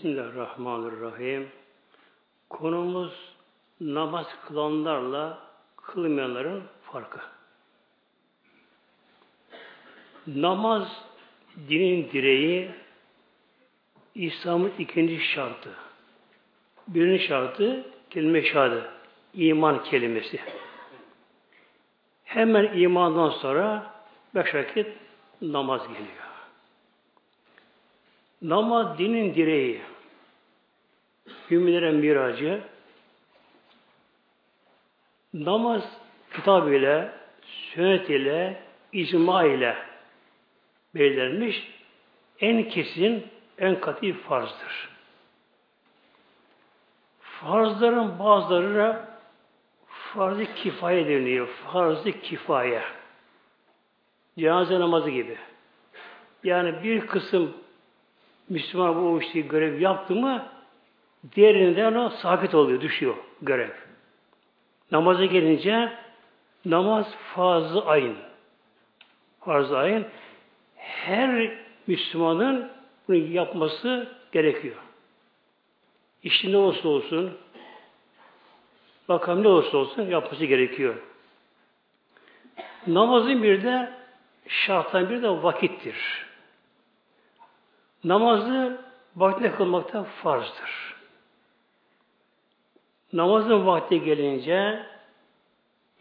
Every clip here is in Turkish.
Bismillahirrahmanirrahim. Konumuz namaz kılanlarla kılmayanların farkı. Namaz dinin direği İslam'ın ikinci şartı. Birinci şartı kelime şahadı. iman kelimesi. Hemen imandan sonra beş vakit namaz geliyor. Namaz dinin direği. Müminlerin miracı. Namaz kitab ile, sünnet ile, icma ile belirlenmiş en kesin, en katı farzdır. Farzların bazıları farz-ı kifaye deniyor. Farz-ı kifaye. Cenaze namazı gibi. Yani bir kısım Müslüman bu işte görev yaptı mı diğerinden o sabit oluyor, düşüyor görev. Namaza gelince namaz fazla ayın. Farz ayın. Her Müslümanın bunu yapması gerekiyor. İşte ne olursa olsun, bakalım ne olursa olsun yapması gerekiyor. Namazın bir de şarttan bir de vakittir. Namazı vaktine kılmakta farzdır. Namazın vakti gelince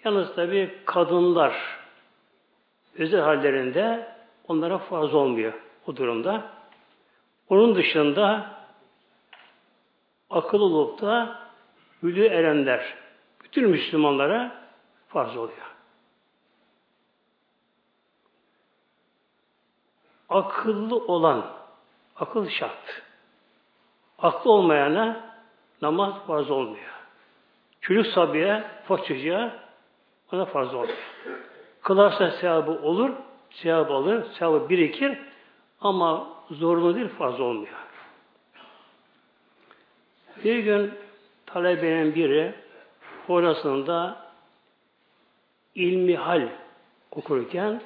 yalnız tabi kadınlar özel hallerinde onlara farz olmuyor o durumda. Onun dışında akıl olup da hülü erenler bütün Müslümanlara farz oluyor. Akıllı olan Akıl şart. Aklı olmayana namaz farz olmuyor. Çocuk sabiye, ufak çocuğa ona farz olmuyor. Kılarsa sevabı olur, sevabı alır, sevabı birikir ama zorunlu değil, farz olmuyor. Bir gün talebenin biri orasında ilmi hal okurken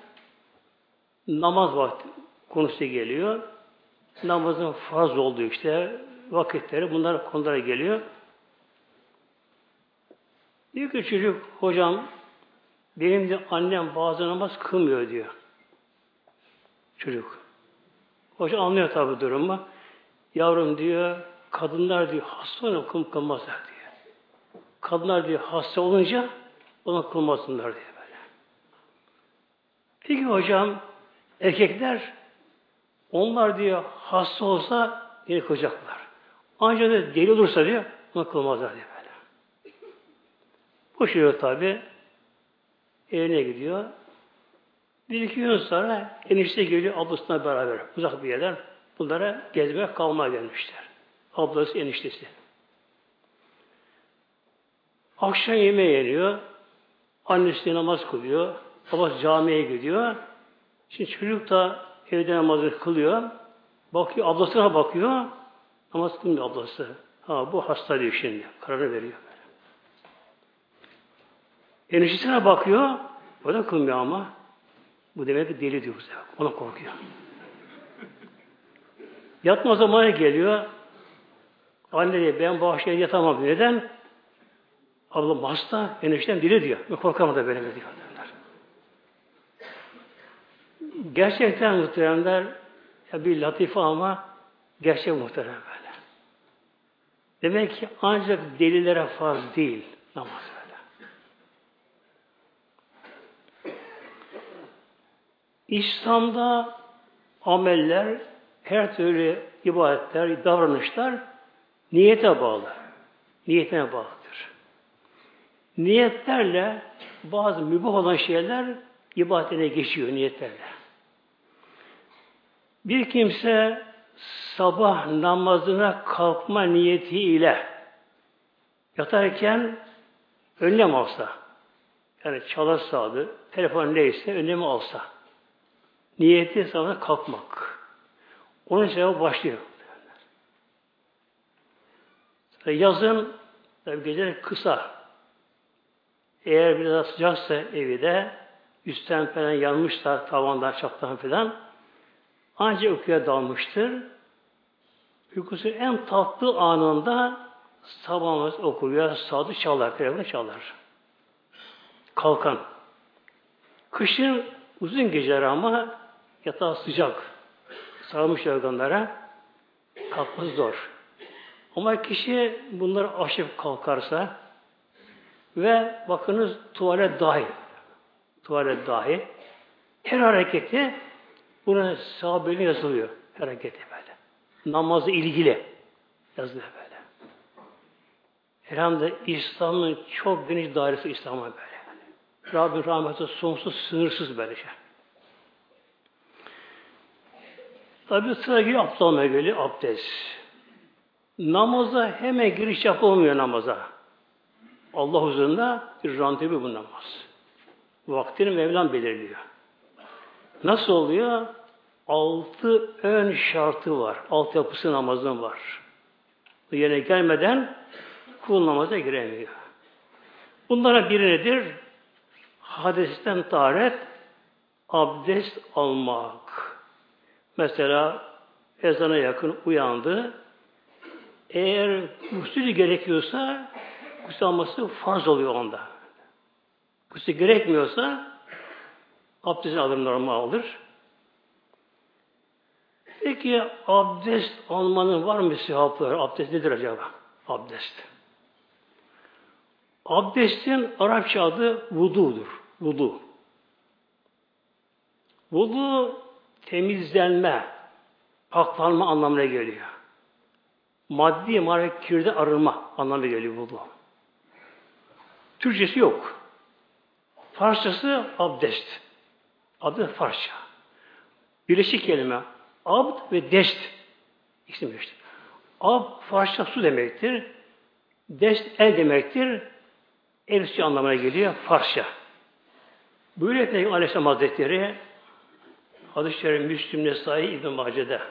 namaz vakti konusu geliyor namazın farz olduğu işte vakitleri bunlar konulara geliyor. Diyor ki çocuk hocam benim de annem bazı namaz kılmıyor diyor. Çocuk. Hoca anlıyor tabi durumu. Yavrum diyor kadınlar diyor hasta olunca kıl kılmazlar diyor. Kadınlar diyor hasta olunca ona kılmasınlar diyor böyle. Peki hocam erkekler onlar diyor hasta olsa yine kılacaklar. Ancak da deli olursa diyor ona kılmazlar diyor. Bu şey tabi evine gidiyor. Bir iki gün sonra enişte geliyor ablasına beraber uzak bir yerden bunlara gezmeye kalmaya gelmişler. Ablası eniştesi. Akşam yemeği yeniyor. Annesi namaz kılıyor. Babası camiye gidiyor. Şimdi çocuk da evde namazı kılıyor. Bakıyor, ablasına bakıyor. Namaz kılmıyor ablası. Ha bu hasta diyor şimdi. Kararı veriyor. Eniştesine bakıyor. O da kılmıyor ama. Bu demek ki deli diyor. Ona korkuyor. Yatma zamanı geliyor. Anne diyor, ben bu akşam yatamam. Neden? Ablam hasta, eniştem deli diyor. Ben korkamam da benim diyor. Gerçekten muhteremler ya bir latife ama gerçek muhterem böyle. Demek ki ancak delilere farz değil namaz böyle. İslam'da ameller, her türlü ibadetler, davranışlar niyete bağlı. Niyetine bağlıdır. Niyetlerle bazı mübah olan şeyler ibadetine geçiyor niyetlerle. Bir kimse sabah namazına kalkma niyetiyle yatarken önlem alsa, yani çalarsa adı, telefon neyse önlemi alsa, niyeti sabah kalkmak. Onun sebebı başlıyor. Yazın tabi geceler kısa. Eğer biraz sıcaksa evi de üstten falan yanmışsa tavandan çaptan falan ancak uykuya dalmıştır. uykusu en tatlı anında sabahımız okur ya sadı çalar, telefonu çalar. Kalkan. Kışın uzun geceler ama yatağı sıcak. Sarılmış yorganlara kalkması zor. Ama kişi bunları aşıp kalkarsa ve bakınız tuvalet dahi tuvalet dahi her hareketi buna sahabeli yazılıyor. Hareketi böyle. Namazı ilgili yazılıyor böyle. Elhamdülillah İslam'ın çok geniş dairesi İslam'a böyle. Yani. Rabbin rahmeti sonsuz, sınırsız böyle şey. Tabi sıra geliyor abdest almaya geliyor, abdest. Namaza hemen giriş yapılmıyor namaza. Allah huzurunda bir randevu bu namaz. Vaktini Mevlam belirliyor. Nasıl oluyor? Altı ön şartı var. Alt yapısı namazın var. Bu yerine gelmeden kul namaza giremiyor. Bunlara biri nedir? Hadesten taharet, abdest almak. Mesela ezana yakın uyandı. Eğer gusül gerekiyorsa gusül alması farz oluyor onda. Gusül gerekmiyorsa abdest alır normal alır. Peki abdest almanın var mı sevapları? Abdest nedir acaba? Abdest. Abdestin Arapça adı vududur. Vudu. Vudu temizlenme, paklanma anlamına geliyor. Maddi manevi kirde arınma anlamına geliyor vudu. Türkçesi yok. Farsçası abdest. Adı Farsça. Birleşik kelime. Abd ve dest. İkisi işte. Ab Farsça su demektir. Dest el demektir. El anlamına geliyor. Farsça. Böyle Peygamber Aleyhisselam Hazretleri hadis-i şerif Müslüm Nesai İbn Mace'de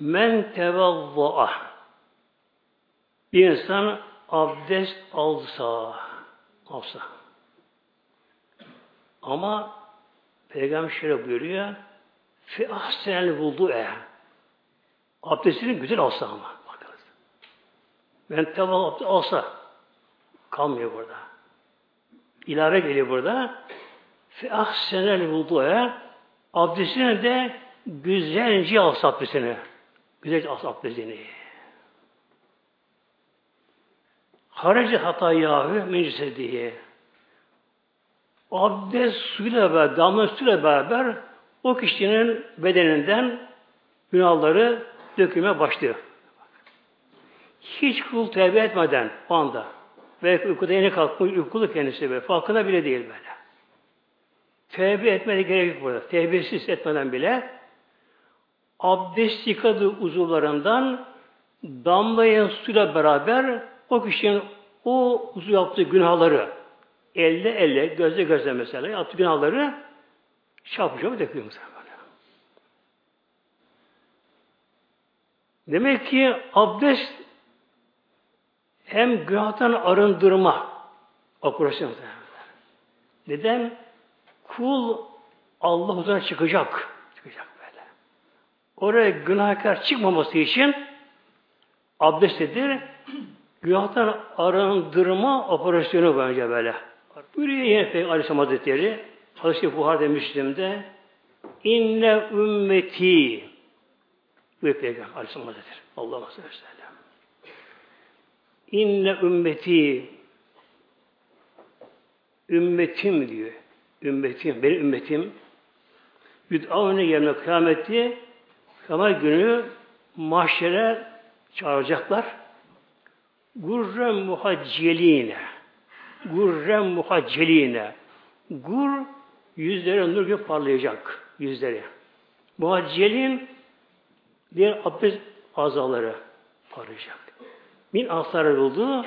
Men tevazza'a bir insan abdest alsa alsa ama Peygamber şöyle buyuruyor fi ahsenel vudu'e abdestini güzel alsa ama bakınız. Men tevazza'a abdest alsa kalmıyor burada. İlave geliyor burada. Fi ahsenel vudu'e abdestini de güzelce alsa abdestini. Güzelce alsa abdestini. Harece hatayahü meclisediye. Abdest suyla beraber, damla suyla beraber o kişinin bedeninden günahları dökülmeye başlıyor. Hiç kul tevbe etmeden o anda Belki uykuda yeni kalkmış, uykulu kendisi böyle. Farkında bile değil böyle. Tevbe etmeye gerek yok burada. Tevbesiz etmeden bile abdest yıkadığı uzuvlarından damlayan suyla beraber o kişinin o uzuv yaptığı günahları elle elle, gözle gözle mesela yaptığı günahları çarpı çarpı döküyor mesela. Demek ki abdest hem günahtan arındırma operasyon. Neden? Kul Allah huzuruna çıkacak. Çıkacak böyle. Oraya günahkar çıkmaması için abdesttir. Günahtan arındırma operasyonu bence böyle. Buyuruyor yine Peygamber Aleyhisselam Hazretleri Hazreti Buhar'da Müslim'de inne ümmeti buyuruyor Peygamber Aleyhisselam Hazretleri. Allah'a sallallahu İnne ümmeti ümmetim diyor. Ümmetim, benim ümmetim yüd'avne yerine kıyameti kıyamet günü mahşere çağıracaklar. Gurrem muhacceline Gurrem muhacceline Gur yüzleri nur gibi parlayacak yüzleri. Muhaccelin diğer abdest azaları parlayacak. Min asarı oldu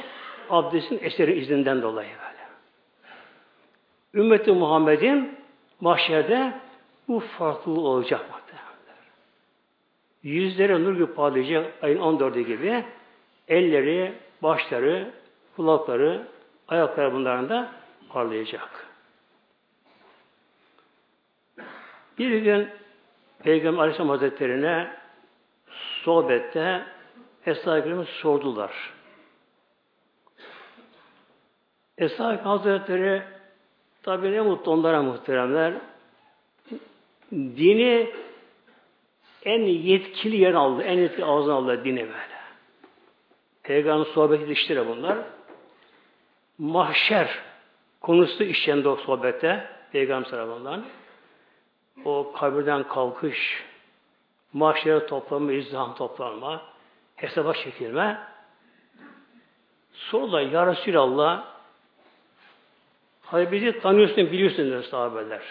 abdestin eseri izinden dolayı. Ümmeti Muhammed'in mahşerde bu farklılık olacak muhtemelen. Yüzleri nur gibi parlayacak ayın 14'ü gibi elleri, başları, kulakları, ayakları bunların parlayacak. Bir gün Peygamber Aleyhisselam Hazretleri'ne sohbette Eshab-ı sordular. Eshab-ı Hazretleri tabi ne mutlu onlara muhteremler dini en yetkili yer aldı, en yetkili ağzına aldı dini böyle. Peygamber sohbeti dişleri bunlar. Mahşer konusu işlendi o sohbette Peygamber tarafından. O kabirden kalkış, mahşere toplanma, izdiham toplanma, hesaba çekilme. Sonra Ya Resulallah Hadi bizi tanıyorsun, biliyorsun diyor sahabeler.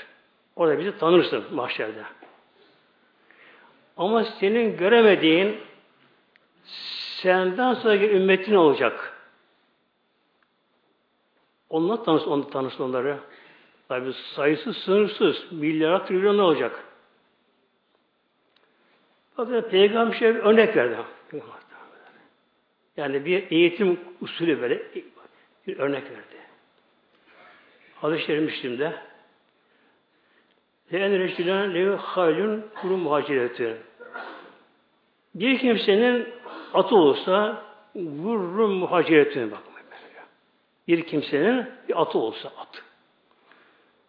Orada bizi tanırsın mahşerde. Ama senin göremediğin senden sonraki ümmetin olacak. Onunla tanış, onu tanışsın onları. Tabi sayısı sınırsız. Milyar, trilyon olacak. Fakat Peygamber şey örnek verdi. Yani bir eğitim usulü böyle bir örnek verdi. Hadis-i Şerif Müslim'de Le'en reçilen levi haylun kuru muhaciretü. Bir kimsenin atı olsa vurrum muhaciretüne bakmayın. Bir kimsenin bir atı olsa at.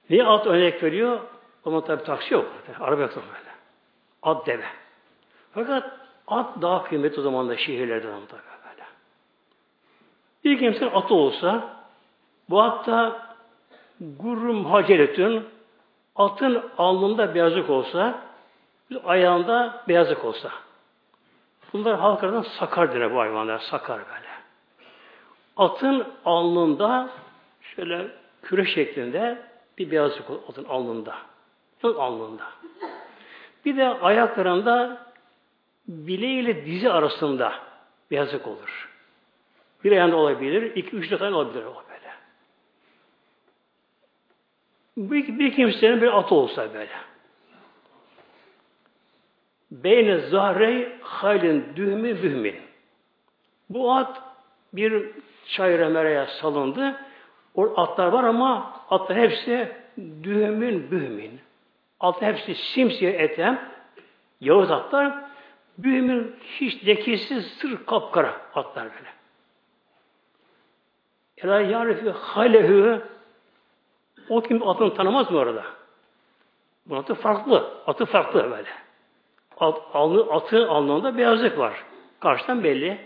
Niye at örnek veriyor? Ama tabi taksi yok. Araba yok böyle. At deve. Fakat at daha kıymetli o zaman da şehirlerde tabi böyle. Bir kimsenin atı olsa bu atta gurrum haceretün atın alnında beyazlık olsa ayağında beyazlık olsa bunlar halk sakar denir bu hayvanlar sakar böyle. Atın alnında şöyle küre şeklinde bir beyazlık olur atın alnında. Yok alnında. Bir de ayaklarında bileğiyle dizi arasında beyazlık olur. Bir ayağında olabilir, iki, üç tane olabilir o böyle. Bir, bir kimsenin bir atı olsa böyle. Beyne zahrey haylin dühmi bühmin. Bu at bir çayıra meraya salındı. O atlar var ama atlar hepsi dühmün bühmin. Atlar hepsi simsiye etem. Yavuz atlar. Bühmün hiç lekesiz sır kapkara atlar böyle. Ela yarifi halehu o kim atını tanımaz mı orada? Bu atı farklı. Atı farklı böyle. At, alnı, atı alnında beyazlık var. Karşıdan belli.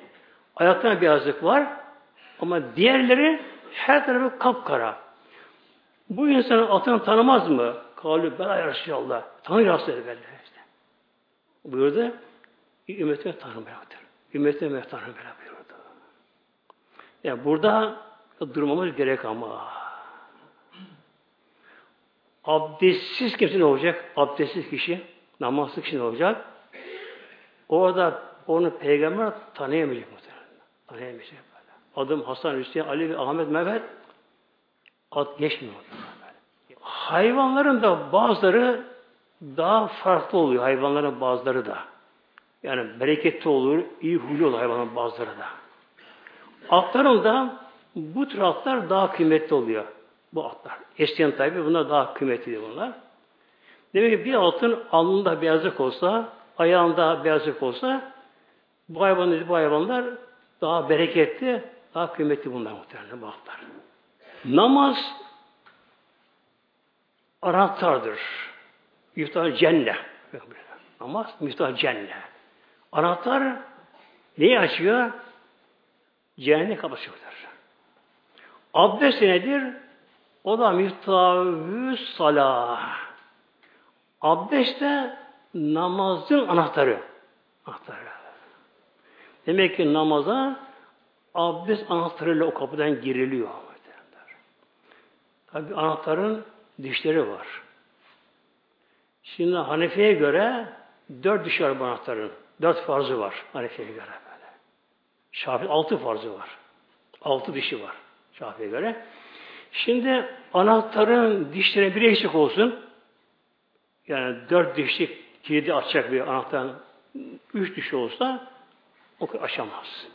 Ayaklarına beyazlık var. Ama diğerleri her tarafı kapkara. Bu insanın atını tanımaz mı? Kalü bela ya Resulallah. Tanır ya Resulallah işte. Buyurdu. Ümmetine tanımıyordur. Ümmetine tanımıyor buyurdu. Yani burada durmamız gerek ama. Abdestsiz kimse ne olacak? Abdestsiz kişi, namazsız kişi ne olacak? Orada onu peygamber tanıyamayacak muhtemelen. Tanıyamayacak böyle. Adım Hasan, Hüseyin, Ali ve Ahmet, Mehmet ad geçmiyor. Hayvanların da bazıları daha farklı oluyor. Hayvanların bazıları da. Yani bereketli olur, iyi huylu olur hayvanların bazıları da. Atların da bu tür atlar daha kıymetli oluyor bu atlar. Eskiden tabi bunlar daha kıymetli bunlar. Demek ki bir altın alnında beyazlık olsa, ayağında beyazlık olsa bu hayvanlar, bu hayvanlar daha bereketli, daha kıymetli bunlar muhtemelen bu atlar. Namaz anahtardır. Miftah cennet. Namaz miftah cennet. Anahtar neyi açıyor? Cehennemi kapatıyorlar. Abdest nedir? O da miftahü salah. Abdest de namazın anahtarı. Anahtarı. Demek ki namaza abdest anahtarıyla o kapıdan giriliyor. Tabi anahtarın dişleri var. Şimdi Hanefi'ye göre dört dişi var bu anahtarın. Dört farzı var Hanefi'ye göre böyle. Şafii altı farzı var. Altı dişi var Şafii'ye göre. Şimdi anahtarın dişlerine bir eksik olsun. Yani dört dişlik kilidi açacak bir anahtarın üç dişi olsa o açamaz.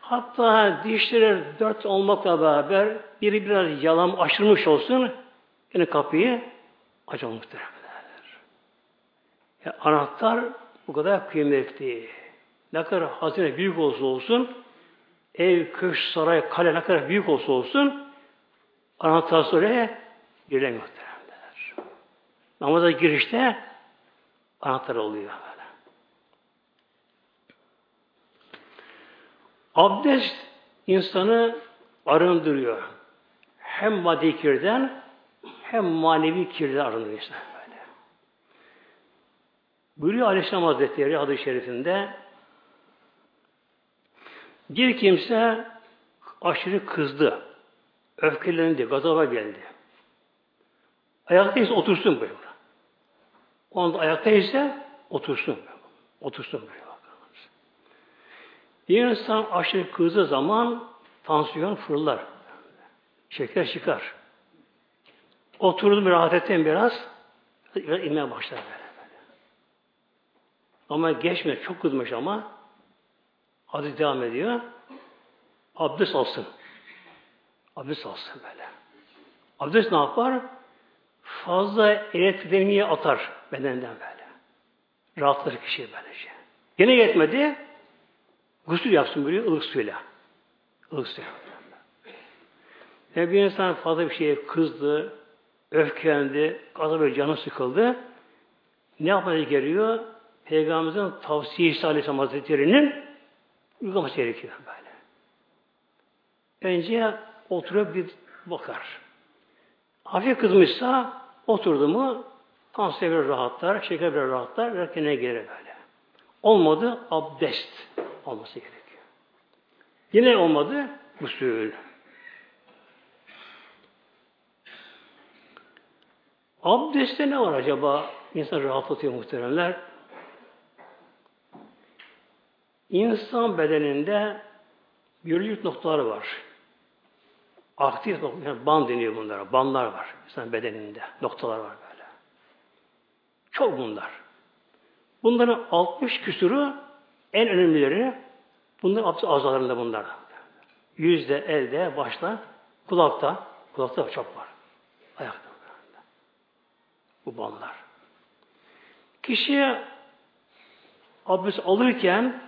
Hatta dişleri dört olmakla beraber biri biraz yalan aşırmış olsun yine kapıyı açamaz muhtemelen. Yani anahtar bu kadar kıymetli. Ne kadar hazine büyük olsa olsun, ev, köşk, saray, kale ne kadar büyük olsa olsun, anahtar oraya giremiyor muhtemelenler. Namaza girişte anahtar oluyor. Böyle. Abdest insanı arındırıyor. Hem maddi kirden hem manevi kirden arındırıyor insan böyle. Buyuruyor Aleyhisselam Hazretleri adı şerifinde bir kimse aşırı kızdı. Öfkelendi, gazaba geldi. Ayaktaysa otursun böyle. O anda ayaktaysa otursun. Otursun böyle. Bir insan aşırı kızdığı zaman tansiyon fırlar. Şeker çıkar. Oturdum rahat ettim biraz. Biraz inmeye başlar böyle. Ama geçme çok kızmış ama hadi devam ediyor. Abdest alsın. Abdest alsın böyle. Abdest ne yapar? Fazla elektriğini atar bedenden böyle. Rahatlar kişi böylece. Yine yetmedi. Gusül yapsın böyle ılık suyla. Ilık suyla. Yani bir insan fazla bir şeye kızdı, öfkelendi, gaza böyle canı sıkıldı. Ne yapması gerekiyor? Peygamberimizin tavsiyesi Aleyhisselam Hazretleri'nin uygulaması gerekiyor böyle. Önce oturup bir bakar. Hafif kızmışsa oturdu mu tansiyon biraz rahatlar, şeker biraz rahatlar ve kendine gelir böyle. Olmadı abdest olması gerekiyor. Yine olmadı usul. Abdestte ne var acaba? İnsan rahatlatıyor muhteremler. İnsan bedeninde biyolojik noktalar var. Aktif yani band deniyor bunlara. Bandlar var insan bedeninde. Noktalar var böyle. Çok bunlar. Bunların 60 küsuru en önemlileri bunlar abdest azalarında bunlar. Yüzde, elde, başta, kulakta. Kulakta çok var. Ayakta. Bu bandlar. Kişi abdest alırken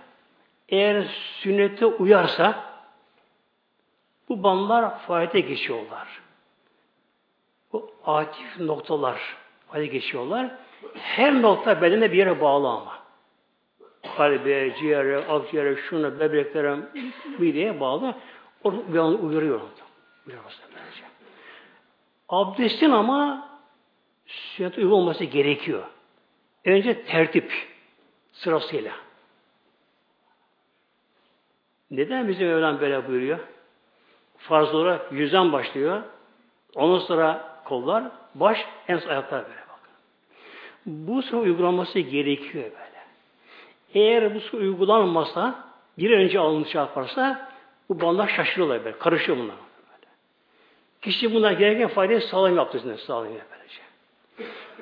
eğer sünnete uyarsa bu bandlar faaliyete geçiyorlar. Bu aktif noktalar faaliyete geçiyorlar. Her nokta bedene bir yere bağlı ama. Kalbe, ciğere, akciğere, şuna, böbreklere, mideye bağlı. Onu uyarıyor. Uyarıyor Abdestin ama sünnet uygun olması gerekiyor. Önce tertip sırasıyla. Neden bizim Mevlam böyle buyuruyor? Farz olarak yüzden başlıyor. Ondan sonra kollar, baş, en son ayaklar böyle bakın. Bu sıra uygulanması gerekiyor böyle. Eğer bu sıra uygulanmasa, bir önce alınmış şey yaparsa bu bandlar şaşırıyorlar böyle, karışıyor bunlar. Böyle. Kişi bunlar gereken faydayı sağlam yaptığı sağlamıyor böylece.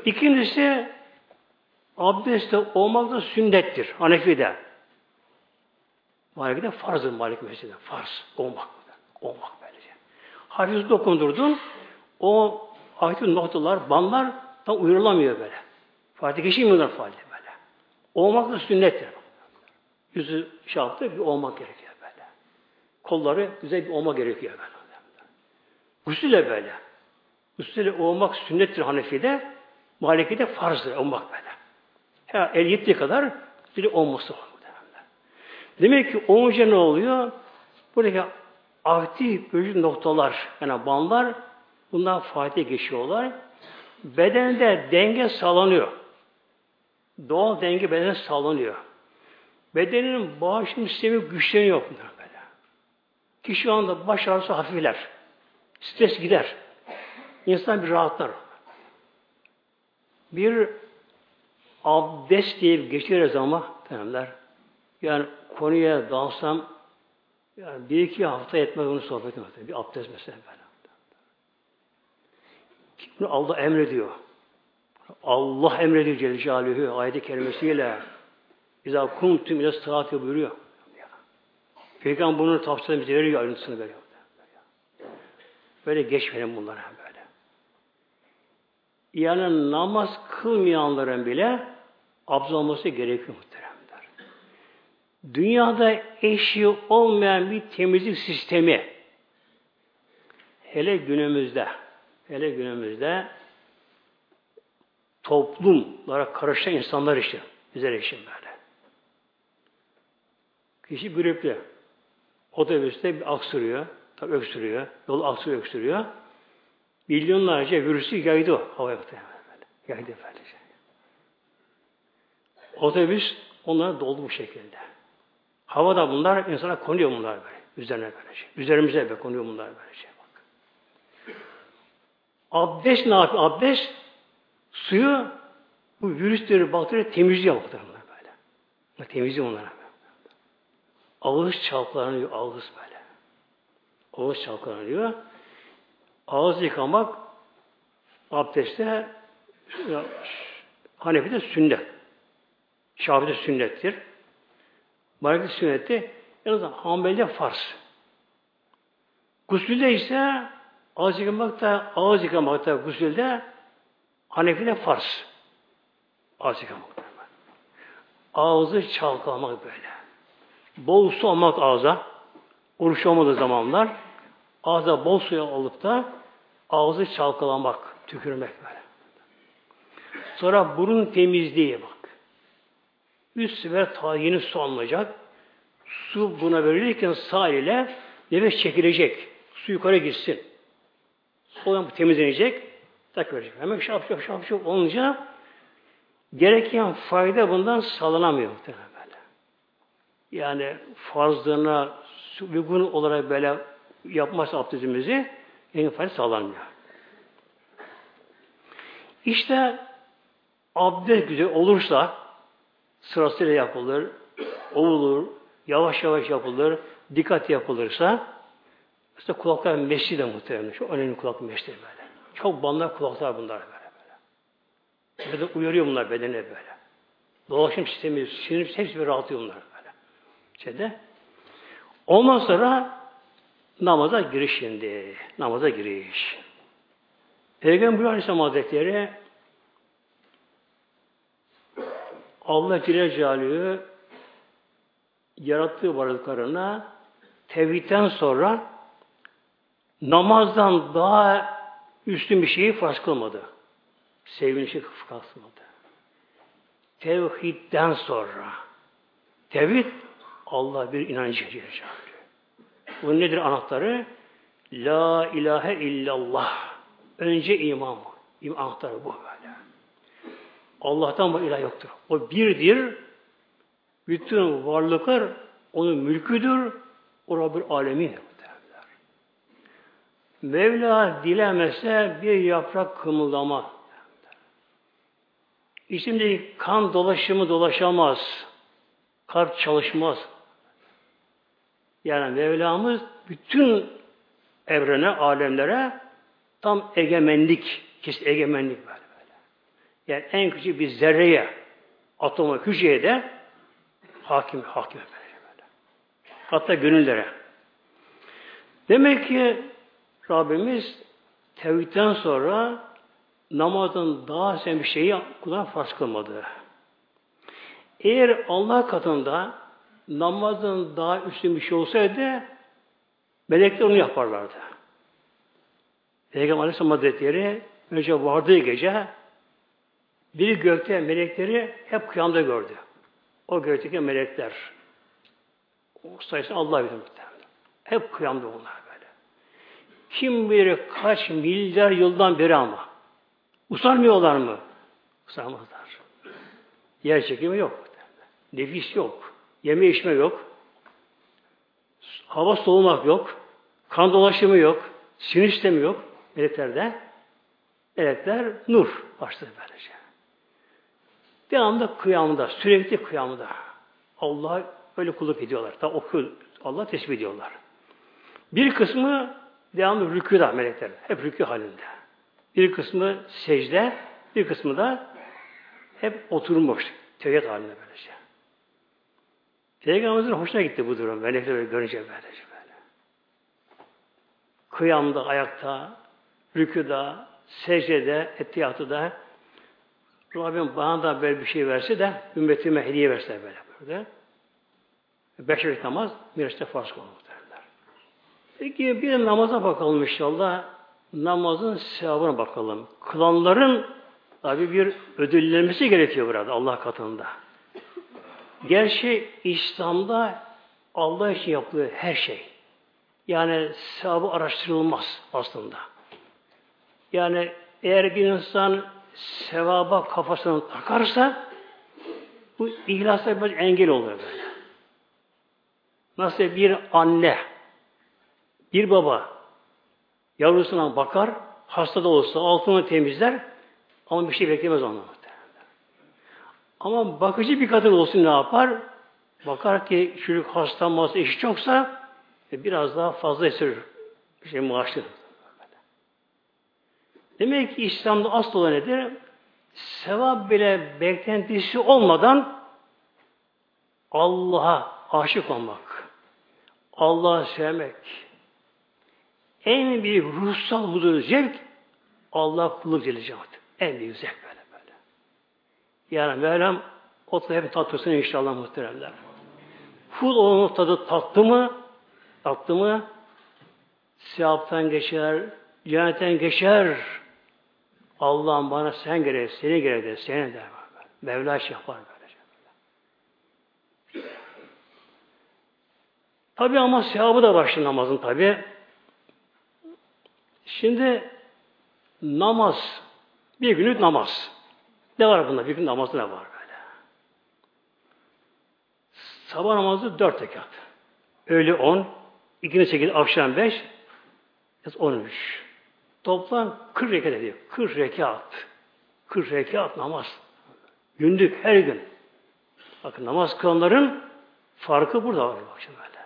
İkincisi abdestte olmak da sünnettir Hanefi'de. Malik'de farzdır Malik mesela. Farz. Olmak. Olmak böylece. Hafif dokundurdun o aktif noktalar, banlar tam uyarılamıyor böyle. Fatih geçemiyorlar Fatih böyle. Olmak da sünnettir. Yüzü şey bir olmak gerekiyor böyle. Kolları güzel bir olmak gerekiyor böyle. Gusüle böyle. Gusüle olmak sünnettir Hanefi'de. Maliki'de farzdır olmak böyle. Her el yettiği kadar bir olması var. Demek ki olunca ne oluyor? Buradaki aktif bölücü noktalar, yani bandlar bundan fayda geçiyorlar. Bedende denge sağlanıyor. Doğal denge bedene sağlanıyor. Bedenin bağışım sistemi güçleniyor bunlar böyle. Kişi şu anda baş ağrısı hafifler. Stres gider. İnsan bir rahatlar. Bir abdest diye geçeriz ama tanımlar. Yani konuya dalsam yani bir iki hafta etmez onu sohbet etmez. Bir abdest mesela böyle. Bunu Allah emrediyor. Allah emrediyor Celle Celaluhu ayet-i kerimesiyle İzâ kumtum ile sıhhati buyuruyor. Peygamber bunu tavsiye bize veriyor, ayrıntısını veriyor. Böyle geçmeyin bunlara böyle. Yani namaz kılmayanların bile abdest olması gerekiyor muhteremler. Dünyada eşi olmayan bir temizlik sistemi hele günümüzde hele günümüzde toplumlara karışan insanlar için üzere için böyle. Kişi gripli. Otobüste bir aksırıyor. Tabi öksürüyor. Yol aksırıyor, öksürüyor. Milyonlarca virüsü yaydı o havaya. Yaydı böylece. Otobüs onlara doldu bu şekilde. Havada bunlar insana konuyor bunlar böyle. Üzerine böylece. Üzerimize be konuyor bunlar böylece. Bak. Abdest ne yapıyor? Abdest suyu bu virüsleri, bakteri temizliyor bunlar böyle. Temizliyor onlara. Ağız çalkalanıyor, ağız böyle. Ağız çalkalanıyor. Ağız yıkamak abdestte Hanefi'de sünnet. Şafi'de sünnettir. Malik'te sünnetti. En azından Hanbeli'de farz. Gusülde ise ağız yıkamak da ağız yıkamak da gusülde Hanefi'de farz. Ağız yıkamak. Ağzı çalkalamak böyle. Bol su almak ağza. Oruç olmadığı zamanlar ağza bol suyu alıp da ağzı çalkalamak, tükürmek böyle. Sonra burun temizliği bak. Üst sefer tayini su alınacak. Su buna verilirken sağ ile nefes çekilecek. Su yukarı gitsin. Sonra temizlenecek. Tak verecek. Hemen şap şap şap şap olunca gereken fayda bundan sağlanamıyor muhtemelen. Yani farzlığına uygun olarak böyle yapmazsa abdestimizi en fayda sağlanmıyor. İşte abdest güzel olursa sırasıyla yapılır, ovulur, yavaş yavaş yapılır, dikkat yapılırsa işte kulaklar meşri de muhtemelen. Çok önemli kulak meşri böyle. Çok banlar kulaklar bunlar böyle böyle. Böyle uyarıyor bunlar bedene böyle. Dolaşım sistemi, sinir hepsi bir rahatlıyor bunlar böyle. Şeyde. Ondan sonra namaza giriş şimdi. Namaza giriş. Peygamber Aleyhisselam Hazretleri Allah Celle Celaluhu yarattığı varlıklarına tevhidden sonra namazdan daha üstün bir şeyi farz kılmadı. Şey farz. Tevhidden sonra tevhid Allah bir inancı Celle Bu nedir anahtarı? La ilahe illallah. Önce iman. İman anahtarı bu böyle. Allah'tan bu ilah yoktur. O birdir. Bütün varlıklar onun mülküdür. O Rabbül Alemin. Mevla dilemese bir yaprak kımıldama. İçimde kan dolaşımı dolaşamaz. Kalp çalışmaz. Yani Mevlamız bütün evrene, alemlere tam egemenlik, kesin egemenlik böyle. Yani en küçük bir zerreye, atoma, hücreye de hakim, hakim böyle. Hatta gönüllere. Demek ki Rabbimiz tevhidden sonra namazın daha sen bir şeyi kulağına farz kılmadı. Eğer Allah katında namazın daha üstün bir şey olsaydı melekler onu yaparlardı. Peygamber Aleyhisselam Hazretleri önce vardığı gece biri gökte melekleri hep kıyamda gördü. O gökteki melekler. O sayısını Allah bilir. Hep kıyamda onlar böyle. Kim bilir kaç milyar yıldan beri ama. Usanmıyorlar mı? Usanmazlar. Yer çekimi yok. Nefis yok. Yeme içme yok. Hava soğumak yok. Kan dolaşımı yok. Sinir sistemi yok. Meleklerde. Melekler nur başladı böylece. Devamlı kıyamda, sürekli kıyamda. Allah öyle kulluk ediyorlar. Ta okuyor, Allah tesbih ediyorlar. Bir kısmı devamlı rüküda melekler. Hep rükü halinde. Bir kısmı secde, bir kısmı da hep oturmuş. Tevhid halinde böylece. Peygamberimizin hoşuna gitti bu durum. Melekler görünce böylece böyle. Kıyamda, ayakta, rüküda, secdede, ettiyatıda Rabbim bana da böyle bir şey verse de ümmetime hediye verse böyle böyle. Beş vakit namaz Miraç'ta farz kılınır. Peki bir namaza bakalım inşallah. Namazın sevabına bakalım. Kılanların tabi bir ödüllenmesi gerekiyor burada Allah katında. Gerçi İslam'da Allah için yaptığı her şey. Yani sevabı araştırılmaz aslında. Yani eğer bir insan sevaba kafasını takarsa bu ihlasa bir engel oluyor böyle. Nasıl bir anne, bir baba yavrusuna bakar, hasta da olsa altını temizler ama bir şey beklemez ondan. Ama bakıcı bir kadın olsun ne yapar? Bakar ki çocuk hasta masa işi çoksa e, biraz daha fazla esir bir şey maaşlı. Demek ki İslam'da asıl olan nedir? Sevap bile beklentisi olmadan Allah'a aşık olmak. Allah'ı sevmek. En büyük ruhsal huzur zevk Allah kulluk Celle En büyük zevk böyle böyle. Yani Mevlam o tadı hep tatlırsın inşallah muhteremler. Kul onun tadı tatlı mı? Tatlı mı? Sevaptan geçer, cennetten geçer. Allah'ım bana sen gerek, seni gerek de, seni der. Mevla yapar böylece. Tabi ama sevabı da başlı namazın tabi. Şimdi namaz, bir günlük namaz. Ne var bunda? Bir gün namazı ne var böyle? Sabah namazı dört rekat. Öğle on, ikindi sekiz, akşam beş, on üç. Toplam 40 rekat ediyor. 40 rekat. 40 rekat namaz. Günlük her gün. Bakın namaz kılanların farkı burada var. Bak şimdi böyle.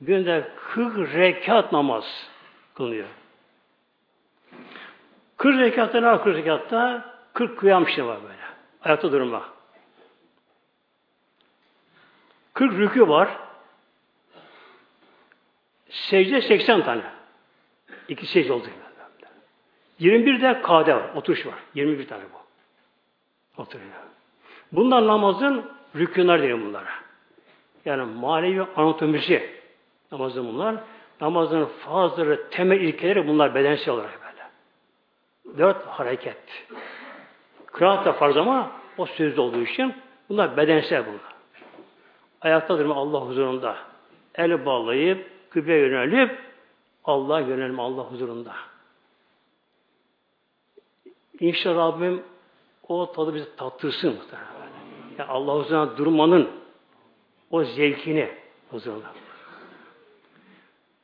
Günde 40 rekat namaz kılınıyor. 40 rekatta ne var 40 rekatta? 40 kıyam işte var böyle. Ayakta durma. 40 rükü var. Secde 80 tane. İki secde oldu. 21 de kade var, oturuş var. 21 tane bu. Oturuyor. Bunlar namazın rükünler diyor bunlara. Yani manevi anatomisi namazın bunlar. Namazın fazları, temel ilkeleri bunlar bedensel olarak böyle. Dört hareket. Kıraat da farz ama o sözlü olduğu için bunlar bedensel bunlar. Ayakta durma Allah huzurunda. El bağlayıp, kıble yönelip Allah yönelim Allah huzurunda. İnşallah Rabbim o tadı bizi tattırsın muhtemelen. Yani Allah huzuruna durmanın o zevkini huzuruna.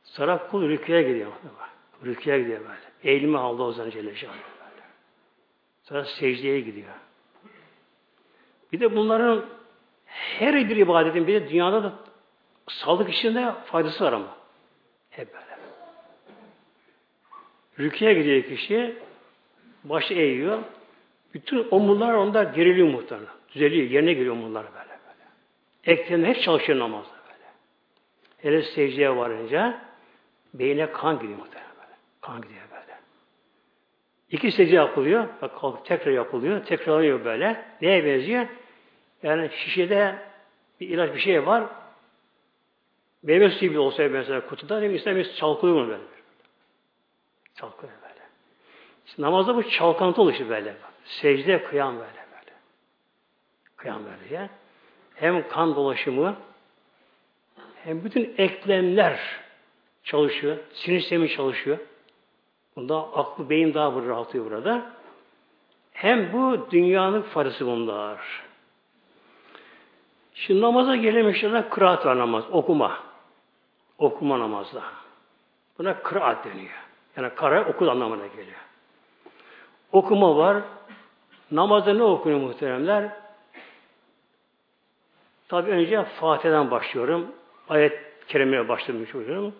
Sonra kul rüküye gidiyor. Rüküye gidiyor böyle. Eğilme o zaman Celle böyle. Sonra secdeye gidiyor. Bir de bunların her bir ibadetin bir de dünyada da sağlık içinde faydası var ama. Hep böyle. Rüküye gidiyor kişi başı eğiyor. Bütün omurlar onda geriliyor muhtemelen. Düzeliyor. Yerine geliyor omurlar böyle böyle. Eklemler hep çalışıyor namazda böyle. Hele secdeye varınca beyine kan gidiyor muhtemelen böyle. Kan gidiyor böyle. İki secde yapılıyor. Bak kalkıp tekrar yapılıyor. Tekrarlanıyor böyle. Neye benziyor? Yani şişede bir ilaç bir şey var. Meyve suyu bir olsa mesela kutuda değil mi? İster çalkalıyor mu böyle? Çalkalıyor. İşte namazda bu çalkantı oluşu böyle. Secde kıyam böyle böyle. Kıyam böyle ya. Hem kan dolaşımı hem bütün eklemler çalışıyor. Sinir sistemi çalışıyor. Bunda aklı beyin daha bir rahatlıyor burada. Hem bu dünyanın faydası bunlar. Şimdi namaza inşallah kıraat var namaz, okuma. Okuma namazda. Buna kıraat deniyor. Yani kara okul anlamına geliyor okuma var. Namazda ne okunuyor muhteremler? Tabi önce Fatiha'dan başlıyorum. Ayet kerimeye başlamış oluyorum.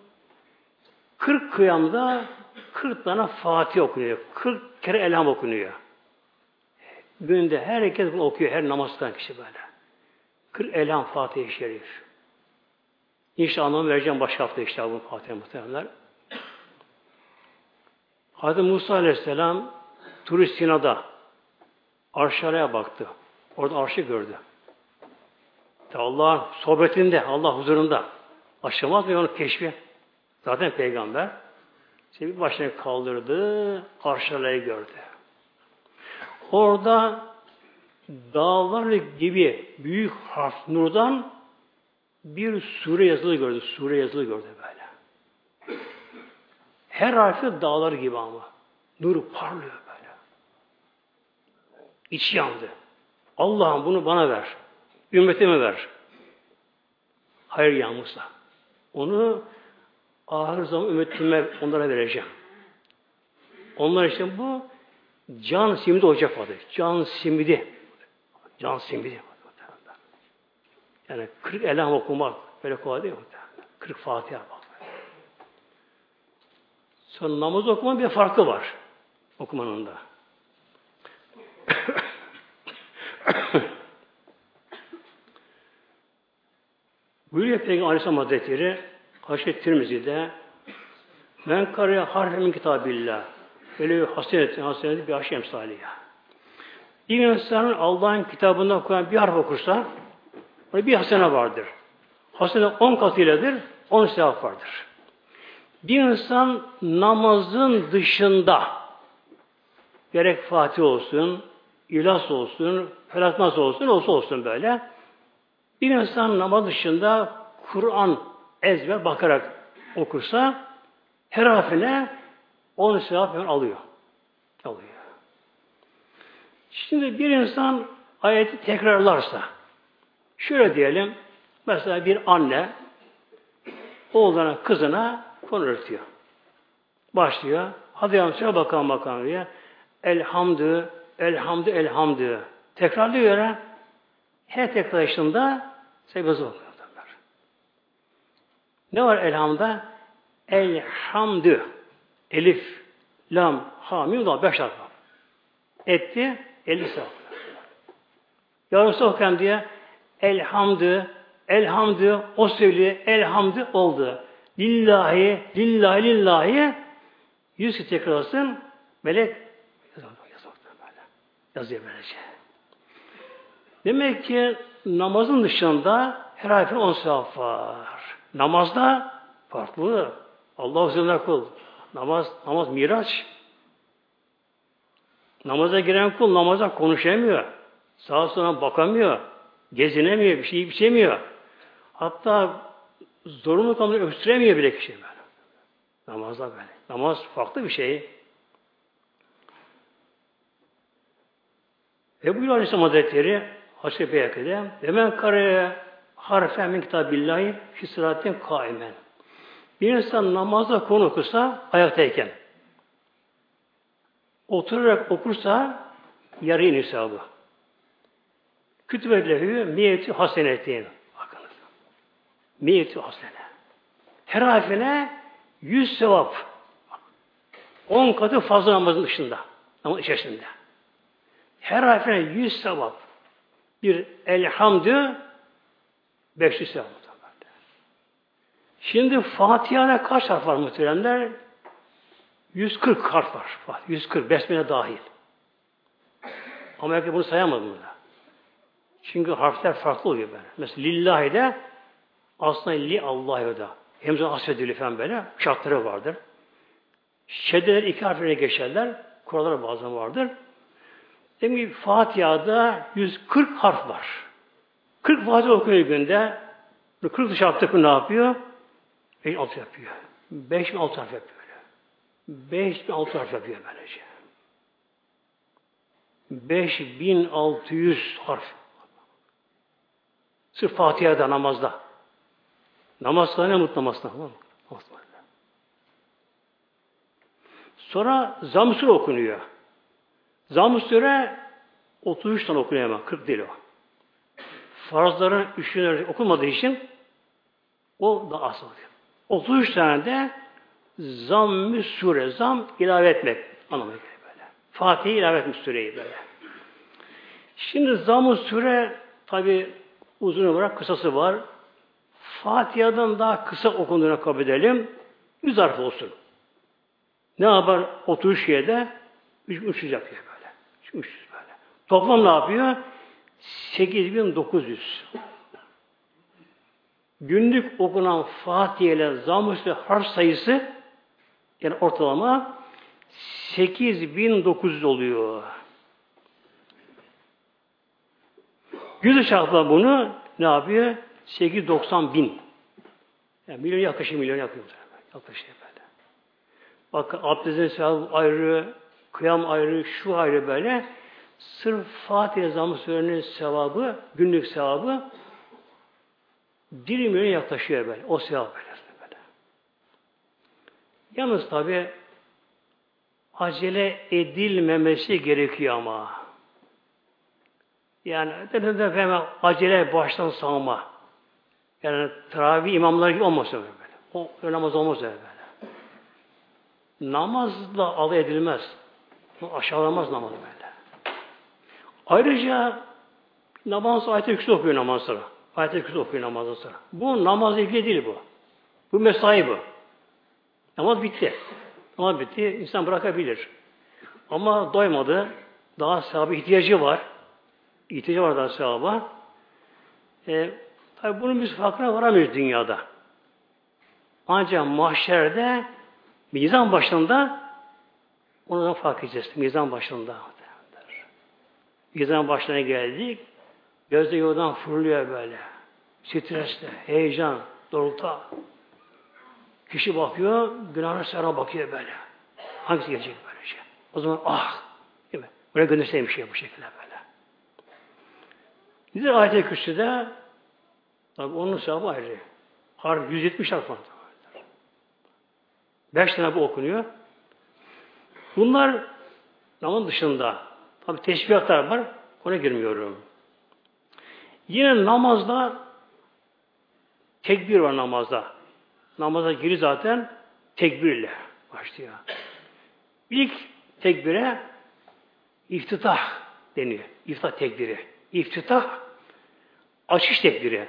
40 kıyamda 40 tane Fatih okunuyor. 40 kere elham okunuyor. Günde herkes bunu okuyor. Her namazdan kişi böyle. 40 elham Fatih-i Şerif. İnşallah vereceğim başka hafta işte bu Fatih'e muhteremler. Hazreti Musa Aleyhisselam Tur Sina'da arşalaya baktı. Orada arşı gördü. Allah sohbetinde, Allah huzurunda. Aşamaz mı onu keşfi? Zaten peygamber. Bir başını kaldırdı, arşalayı gördü. Orada dağlar gibi büyük harf nurdan bir sure yazılı gördü. Sure yazılı gördü böyle. Her harfi dağlar gibi ama. Nur parlıyor böyle. İç yandı. Allah'ım bunu bana ver. Ümmetime ver. Hayır yağmursa. Onu ahir zaman ümmetime onlara vereceğim. Onlar için bu can simidi olacak adı. Can simidi. Can simidi. Yani 40 elham okumak böyle kolay değil mi? 40 Fatiha bak. Sonra namaz okumanın bir farkı var. Okumanın da. Buyuruyor Peygamber Aleyhisselam Hazretleri Haşet Tirmizi'de men karıya harfemin kitabillah böyle bir hasenet, hasenet bir aşı emsali ya. Bir insanın Allah'ın kitabında okuyan bir harf okursa orada bir hasene vardır. Hasene on katıyladır, on sevap vardır. Bir insan namazın dışında gerek Fatih olsun, İlas olsun, Felaknas olsun, olsa olsun böyle. Bir insan namaz dışında Kur'an ezber bakarak okursa her harfine on sevap alıyor. Alıyor. Şimdi bir insan ayeti tekrarlarsa şöyle diyelim mesela bir anne oğluna kızına konu öğretiyor. Başlıyor. Hadi yavrum bakalım bakalım diye. Elhamdü, elhamdü, elhamdü. Tekrarlıyor ya. Her tekrarışında sebezi okuyorlar. Ne var elhamda? Elhamdü. Elif, lam, ha, mim, da beş harf. Etti, elli sevap. Yarısı diye elhamdü, elhamdü, o söylüyor, elhamdü oldu. Lillahi, lillahi, lillahi yüz tekrarlasın, melek yazıyor böylece. Demek ki namazın dışında her harfin on sevap var. Namazda farklı. Allah üzerine kul. Namaz, namaz miraç. Namaza giren kul namaza konuşamıyor. Sağa sola bakamıyor. Gezinemiyor, bir şey içemiyor. Hatta zorunlu kalmayı öksüremiyor bile kişi böyle. Namazda böyle. Namaz farklı bir şey. Ebu Yıl Aleyhisselam Hazretleri Haşre Beyakı'da hemen kareye harfen min kitabillahi fi sıratin kaimen. Bir insan namazda konu okursa ayaktayken oturarak okursa yarı nisabı. Kütübe lehü miyeti hasenetin. Bakınız. Miyeti hasene. Her harfine yüz sevap. On katı fazla namazın dışında. Namaz içerisinde. Her harfine yüz sevap. Bir elhamdü 500 sevap. Şimdi Fatiha'da kaç harf var muhteremler? 140 harf var. 140. Besmele dahil. Ama bunu sayamadım burada. Çünkü harfler farklı oluyor böyle. Mesela lillahi de aslında li Allah'ı da. Hemze asfedülü falan böyle şartları vardır. Şeddeler iki harflerine geçerler. Kuralları bazen vardır. Demek ki Fatiha'da 140 harf var. 40 Fatiha okuyor günde. 40 dış yaptık ne yapıyor? 5 alt yapıyor. 5 bin alt harf yapıyor. 5 bin alt harf yapıyor böylece. 5600 harf. Sırf Fatiha'da namazda. Namazda ne mutlu namazda. Sonra Zam okunuyor. Zam Sure 33 tane okunuyor ama 40 değil o. Farzların üçünü okunmadığı için o da oluyor. 33 tane de zamm sure, zam ilave etmek anlamına geliyor böyle. Fatih'i ilave etmiş süreyi böyle. Şimdi zamm sure tabi uzun olarak kısası var. Fatiha'dan daha kısa okunduğuna kabul edelim. Yüz harf olsun. Ne yapar? 33 yerde 300 yapıyor 300 böyle. Toplam ne yapıyor? 8900. Günlük okunan Fatiha ile Zamm-ı harf sayısı yani ortalama 8900 oluyor. Yüzü çarpla bunu ne yapıyor? 890 bin. Yani milyon yaklaşık milyon yakıyor. Yaklaşık böyle. Bak abdestin sevabı ayrı, kıyam ayrı, şu ayrı böyle. Sırf Fatiha Zamm-ı Sure'nin sevabı, günlük sevabı 1 milyon yaklaşıyor böyle. O sevap böyle. böyle. Yalnız tabi acele edilmemesi gerekiyor ama. Yani hemen acele baştan sağma. Yani teravih imamları gibi olmasın böyle. O namaz olmaz öyle böyle. Namazla alay edilmez. Aşağılamaz namaz böyle. Ayrıca namaz ayet-i kürsü okuyor namaz sonra. Ayet-i kürsü okuyor namazdan sonra. Bu namazla ilgili değil bu. Bu mesai bu. Namaz bitti. Namaz bitti. İnsan bırakabilir. Ama doymadı. Daha sahibi ihtiyacı var. İhtiyacı var daha sevaba. E, tabi bunun biz farkına varamıyoruz dünyada. Ancak mahşerde mizan başında onu da fark edeceğiz. Mizan başında. Mizan başına geldik. Gözde yoldan fırlıyor böyle. Stresle, heyecan, dorulta. Kişi bakıyor, günahına sana bakıyor böyle. Hangisi gelecek böyle şey? O zaman ah! Değil mi? Buraya gönderseymiş şey bu şekilde böyle. Nedir ayet-i kürsüde? Tabi onun sevabı ayrı. Harf 170 harf var. Beş tane bu okunuyor. Bunlar namaz dışında. Tabi teşbihatlar var. Ona girmiyorum. Yine namazda tekbir var namazda. Namaza giri zaten tekbirle başlıyor. İlk tekbire iftitah deniyor. İftitah tekbiri. İftitah açış tekbiri.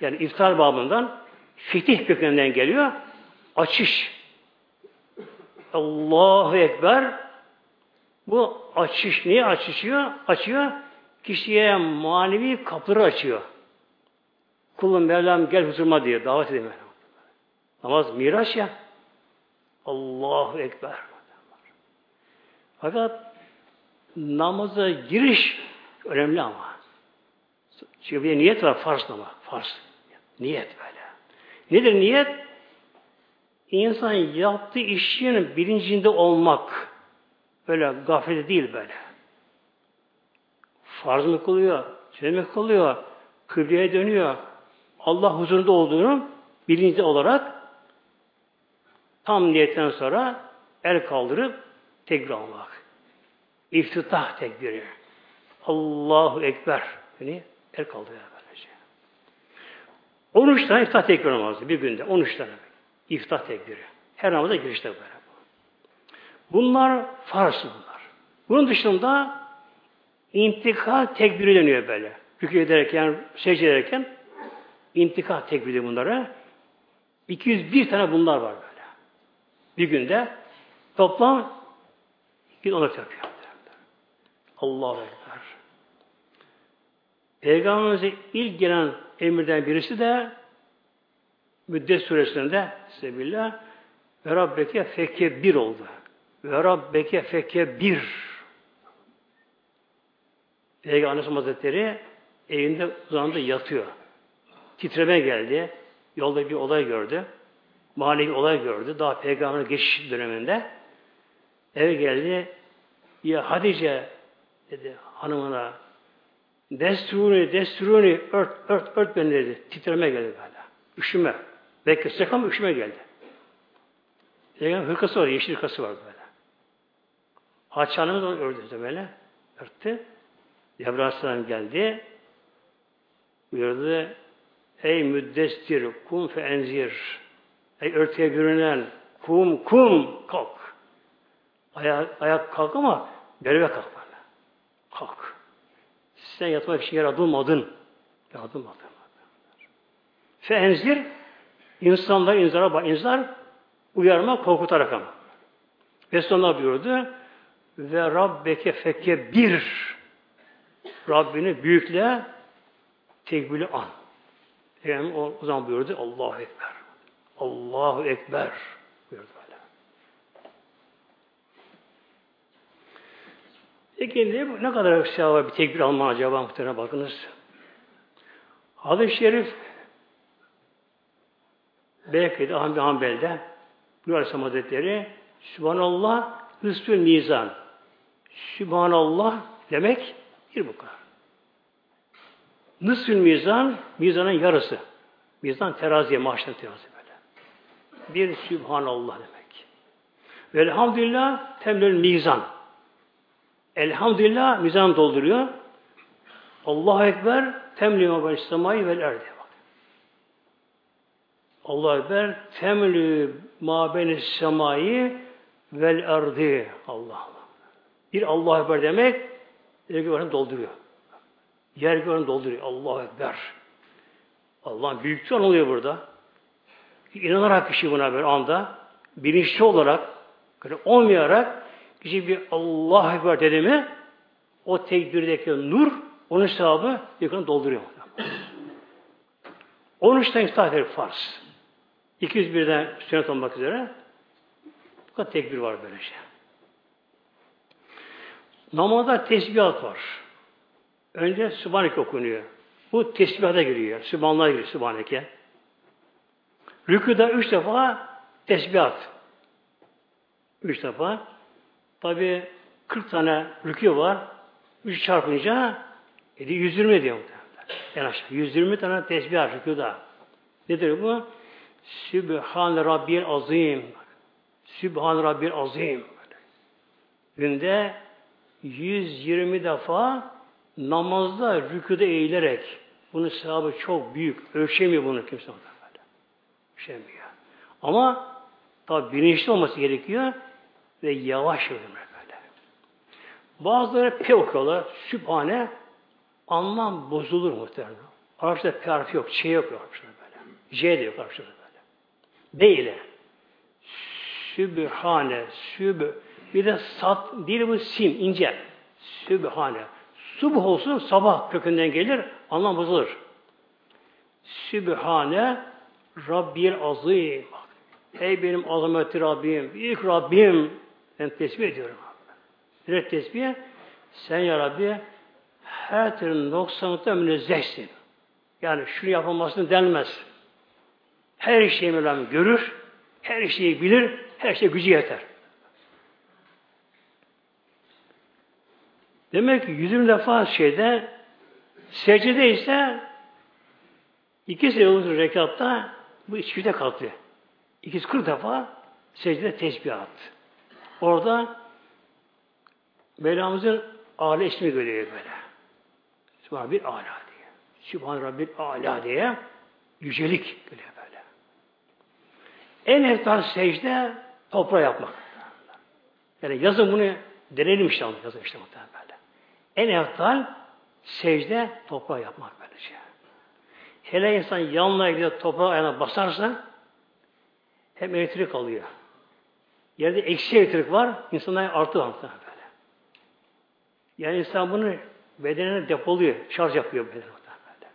Yani iftar babından fetih kökeninden geliyor. Açış. Allahu Ekber bu açış niye açışıyor? Açıyor. Kişiye manevi kapıları açıyor. Kulum Mevlam gel huzuruma diye davet ediyor. Namaz miraç ya. Allahu Ekber. Fakat namaza giriş önemli ama. Çünkü bir niyet var farz namaz. Farz. Niyet böyle. Nedir niyet? İnsan yaptığı işin bilincinde olmak. Böyle gaflete değil böyle. Farz mı kılıyor? Sünnet mi kılıyor? Kıbleye dönüyor. Allah huzurunda olduğunu bilinçli olarak tam niyetten sonra el kaldırıp tekbir almak. İftitah tekbiri. Allahu Ekber. Yani el kaldırıyor böylece. 13 tane iftah tekbir namazı bir günde. 13 tane. İftah tekbiri. Her namaza girişte böyle. Bunlar farz bunlar. Bunun dışında intikal tekbiri deniyor böyle. Rükû ederken, secde ederken intikal tekbiri bunlara. 201 tane bunlar var böyle. Bir günde toplam 214 yapıyor. Allahu Ekber. Peygamberimize ilk gelen emirden birisi de Müddet suresinde Sebillah ve Rabbeke fekke bir oldu. Ve Rabbeke fekke bir. Peygamber Hazretleri evinde uzandı yatıyor. Titreme geldi. Yolda bir olay gördü. Manevi olay gördü. Daha peygamber geçiş döneminde. Eve geldi. Ya Hadice dedi hanımına desturuni, desturuni, ört, ört, ört beni dedi. Titreme geldi böyle. Üşüme. Belki sıcak ama üşüme geldi. Peygamber hırkası var, yeşil hırkası var böyle. Hatice Hanım'ı onu ördü böyle. Örttü. Cebrail geldi. Buyurdu. Ey müddestir, kum fe enzir. Ey örtüye görünen, kum, kum, kalk. Ayak, ayak kalk ama berbe kalk böyle. Kalk. Sen yatmak için yaratılmadın. Yaratılmadın. Fe enzir, insanlar inzara. İnzar, uyarma, korkutarak ama. Ve sonra buyurdu. Ve Rabbeke fekke bir Rabbini büyükle tekbirli an. Yani o, o zaman buyurdu Allahu Ekber. Allahu Ekber buyurdu böyle. Peki ne, kadar sevap bir tekbir alma acaba muhtemelen bakınız. Hadis-i Şerif Belki Ahmet Hanbel'de Nur Aleyhisselam Hazretleri Sübhanallah Hüsnül Mizan Sübhanallah demek bir bu kadar. Nısfül mizan, mizanın yarısı. Mizan teraziye, maaştan terazi böyle. Bir Sübhanallah demek. Velhamdülillah temlül mizan. Elhamdülillah mizan dolduruyor. Allahu Ekber temlü mabel semayı vel erdi. Allahu Ekber temlü mabel semayı vel erdi. Allah Allah. Bir Allahu Ekber demek yer göğünü dolduruyor. Yer göğünü dolduruyor. Allahu Ekber. Allah'ın büyüklüğü oluyor burada. İnanarak kişi buna bir anda bilinçli olarak böyle olmayarak kişi bir Allah Ekber dedi mi o tekbirdeki nur onun sevabı yakını dolduruyor. 13 tane iftihar farz. 201'den sünnet olmak üzere bu kadar tekbir var böyle şey. Namazda tesbihat var. Önce Sübhaneke okunuyor. Bu tesbihata giriyor. Sübhanallah giriyor Sübhaneke. Rüküda üç defa tesbihat. Üç defa. Tabi 40 tane rükü var. Üç çarpınca e 120 diyor. En aşağı. 120 tane tesbihat rüküda. Nedir bu? Sübhan Rabbil Azim. Sübhan Rabbil Azim. Günde 120 defa namazda rüküde eğilerek bunun sevabı çok büyük. Ölçemiyor bunu kimse. Ölçemiyor. Ama tabi bilinçli olması gerekiyor ve yavaş ölümler böyle. Bazıları P okuyorlar. Sübhane anlam bozulur muhtemelen. Arapçada P harfi yok. Ç yok Arapçada böyle. J de yok Arapçada böyle. İle. Sübhane, süb bir de sat, dili bu sin, ince. Sübhane. Subh olsun sabah kökünden gelir, anlam bozulur. Sübhane Rabbil azim. Ey benim azameti Rabbim, büyük Rabbim. Ben tesbih ediyorum. Direkt tesbih. Sen ya Rabbi her türlü noksanlıkta münezzehsin. Yani şunu yapılmasını denmez. Her şeyi Mevlam görür, her şeyi bilir, her şey gücü yeter. Demek ki yüzün defa şeyde secde ise iki secde rekatta bu içkide kalktı. İkisi kırk defa secde tesbihat. Orada Mevlamızın âli ismi görüyor böyle. Sübhan bir âlâ diye. Sübhan Rabbil âlâ diye yücelik görüyor. En eftar secde toprağa yapmak. Yani yazın bunu denelim işte yazın işte muhtemelen. En eftal secde toprağa yapmak böylece. Hele insan yanına gidiyor toprağa ayağına basarsa hem elektrik alıyor. Yerde eksi elektrik var, insanlar artı var böyle. Yani insan bunu bedenine depoluyor, şarj yapıyor bedene böyle.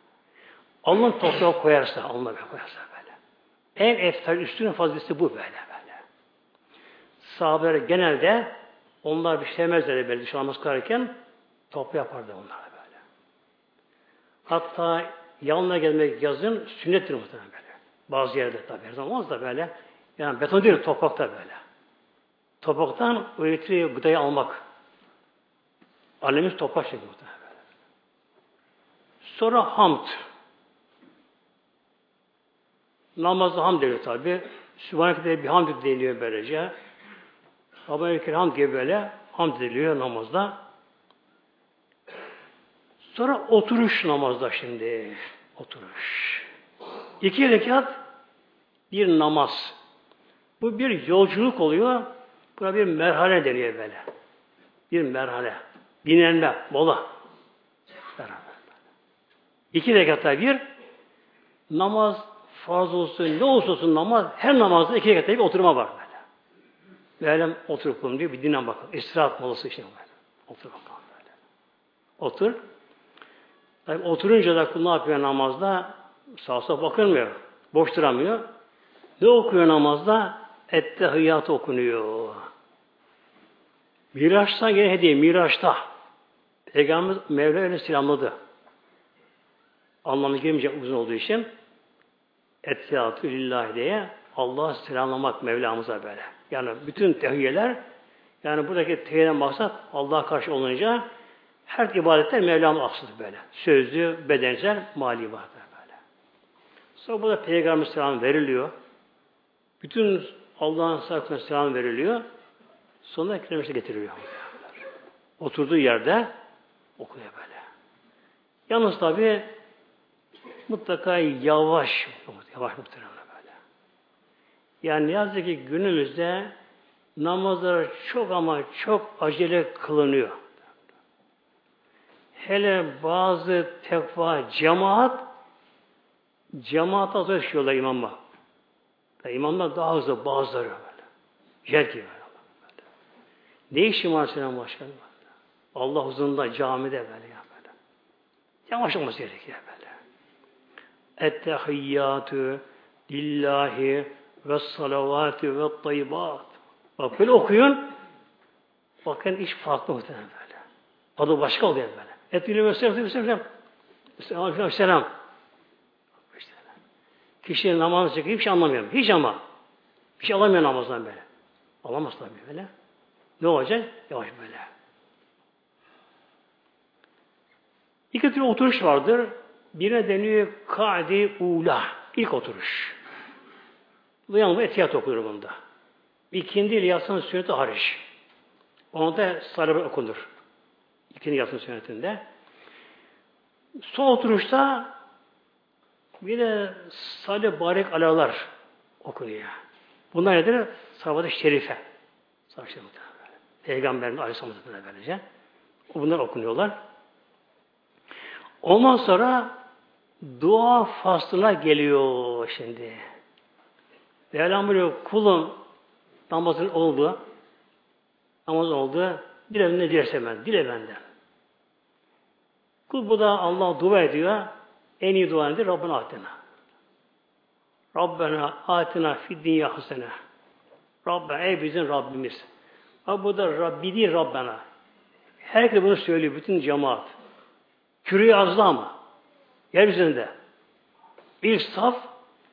Alnın toprağa koyarsa, alnına koyarsa. En eftal üstünün fazlası bu böyle böyle. Sahabeler genelde onlar bir şey demezler böyle dışarı namaz kılarken Toplu yapardı onlar böyle. Hatta yanına gelmek yazın sünnettir muhtemelen böyle. Bazı yerde tabi her zaman olmaz da böyle. Yani beton değil toprakta böyle. Topraktan elektriği gıdayı almak. Annemiz toprak şekli muhtemelen. Sonra hamd. Namazda hamd deniyor tabi. Sübhaneke'de bir hamd deniyor böylece. Rabbim hamd gibi böyle hamd ediliyor namazda. Sonra oturuş namazda şimdi. Oturuş. İki rekat bir namaz. Bu bir yolculuk oluyor. Buna bir merhale deniyor böyle. Bir merhale. Dinlenme, mola. Merhale. İki rekatta bir namaz farz olsun, ne olsa olsun namaz, her namazda iki rekatta bir oturma var böyle. Böyle oturup diyor, bir dinlen bakalım. İstirahat molası işte böyle. Otur bakalım böyle. Otur. Tabi oturunca da kul ne yapıyor namazda? Sağ sola bakılmıyor. Boş duramıyor. Ne okuyor namazda? Ettehiyyat okunuyor. Miraç'ta gene hediye. Miraç'ta. Peygamber Mevla öyle selamladı. Anlamı girmeyecek uzun olduğu için. Ettehiyatü lillahi diye Allah'a selamlamak Mevlamıza böyle. Yani bütün tehiyyeler yani buradaki tehiyeden maksat Allah'a karşı olunca her ibadetler Mevlam'a aksıdır böyle. Sözlü, bedensel, mali vardır böyle. Sonra burada Peygamber selam veriliyor. Bütün Allah'ın sahibine selam veriliyor. Sonra kelimesi getiriliyor. Oturduğu yerde okuyor böyle. Yalnız tabi mutlaka yavaş, yavaş muhtemelen böyle. Yani ne yazık ki günümüzde namazlar çok ama çok acele kılınıyor. Hele bazı tekva cemaat cemaat az yaşıyorlar imamla. Yani imamlar daha hızlı bazıları böyle. Yer gibi böyle. Ne işin var senin başkanım? Allah huzurunda camide böyle ya böyle. Yavaş olması gerekiyor böyle. Ettehiyyatü lillahi ve salavatü ve tayyibat. Bak böyle okuyun. Bakın iş farklı muhtemelen böyle. Adı başka oluyor böyle. Etülü ve selam selam. Selam. Selam. Kişi namaz çekiyor, hiç şey anlamıyorum. Hiç ama. Bir şey alamıyor namazdan böyle. Alamaz tabii böyle. Ne olacak? Yavaş böyle. İki tür oturuş vardır. Birine deniyor kadi ula. İlk oturuş. Bu yalnız etiyat okunur bunda. İkindi yatsın sünneti hariç. Ona da sarı okunur. İkindi yatsın sünnetinde. Son oturuşta bir de salih barek alalar okunuyor. Bunlar nedir? Sahabat-ı şerife. Sahabat-ı şerife. Peygamberimiz Aleyhisselam'ın böylece. Bunlar okunuyorlar. Ondan sonra dua faslına geliyor şimdi. Mevlam buyuruyor, kulun namazın oldu, namaz oldu, dile ne dilerse ben, dile benden. Kul bu da Allah dua ediyor, en iyi dua nedir? Rabbena atina. Rabbena atina fid dünya hasene. Rabbena ey bizim Rabbimiz. Ama bu da Rabbi değil Rabbena. Herkes bunu söylüyor, bütün cemaat. Kürü azdı ama. Yeryüzünde. Bir saf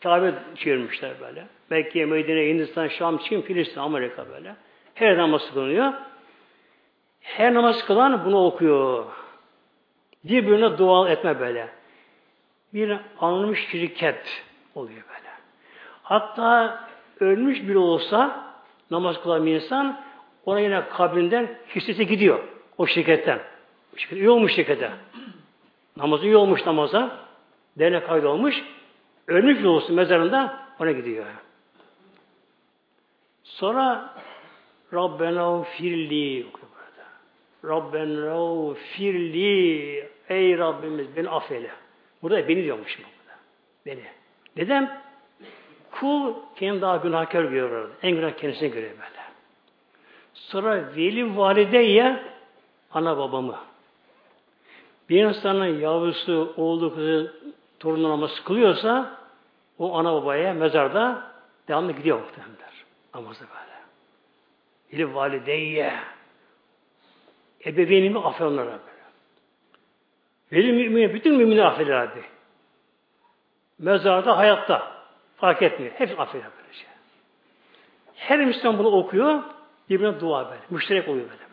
Kabe çevirmişler böyle. Mekke, Medine, Hindistan, Şam, Çin, Filistin, Amerika böyle. Her namaz kılınıyor. Her namaz kılan bunu okuyor. Birbirine dua etme böyle. Bir anılmış şirket oluyor böyle. Hatta ölmüş biri olsa namaz kılan bir insan ona yine kabrinden hissesi gidiyor. O şirketten. Şirket iyi olmuş şirkete. Namazı iyi olmuş namaza. Dernek kaydı olmuş. Ölmüş olsun mezarında ona gidiyor. Sonra Rabbena firli Rabbena firli Ey Rabbimiz beni affeyle. Burada beni diyormuş burada. Beni. Neden? Kul kendini daha günahkar görüyor. En günah kendisini görüyor böyle. Sonra veli valideye ana babamı. Bir insanın yavrusu, oğlu, kızı, torunun namazı kılıyorsa o ana babaya mezarda devamlı gidiyor muhtemelenler. Namazı böyle. Veli valideye ebeveynimi affeder onlara böyle. Veli mümin, bütün müminler affeder abi. Mezarda, hayatta. Fark etmiyor. Hepsi affeder böylece. Her Müslüman bunu okuyor. Birbirine dua böyle. Müşterek oluyor böyle.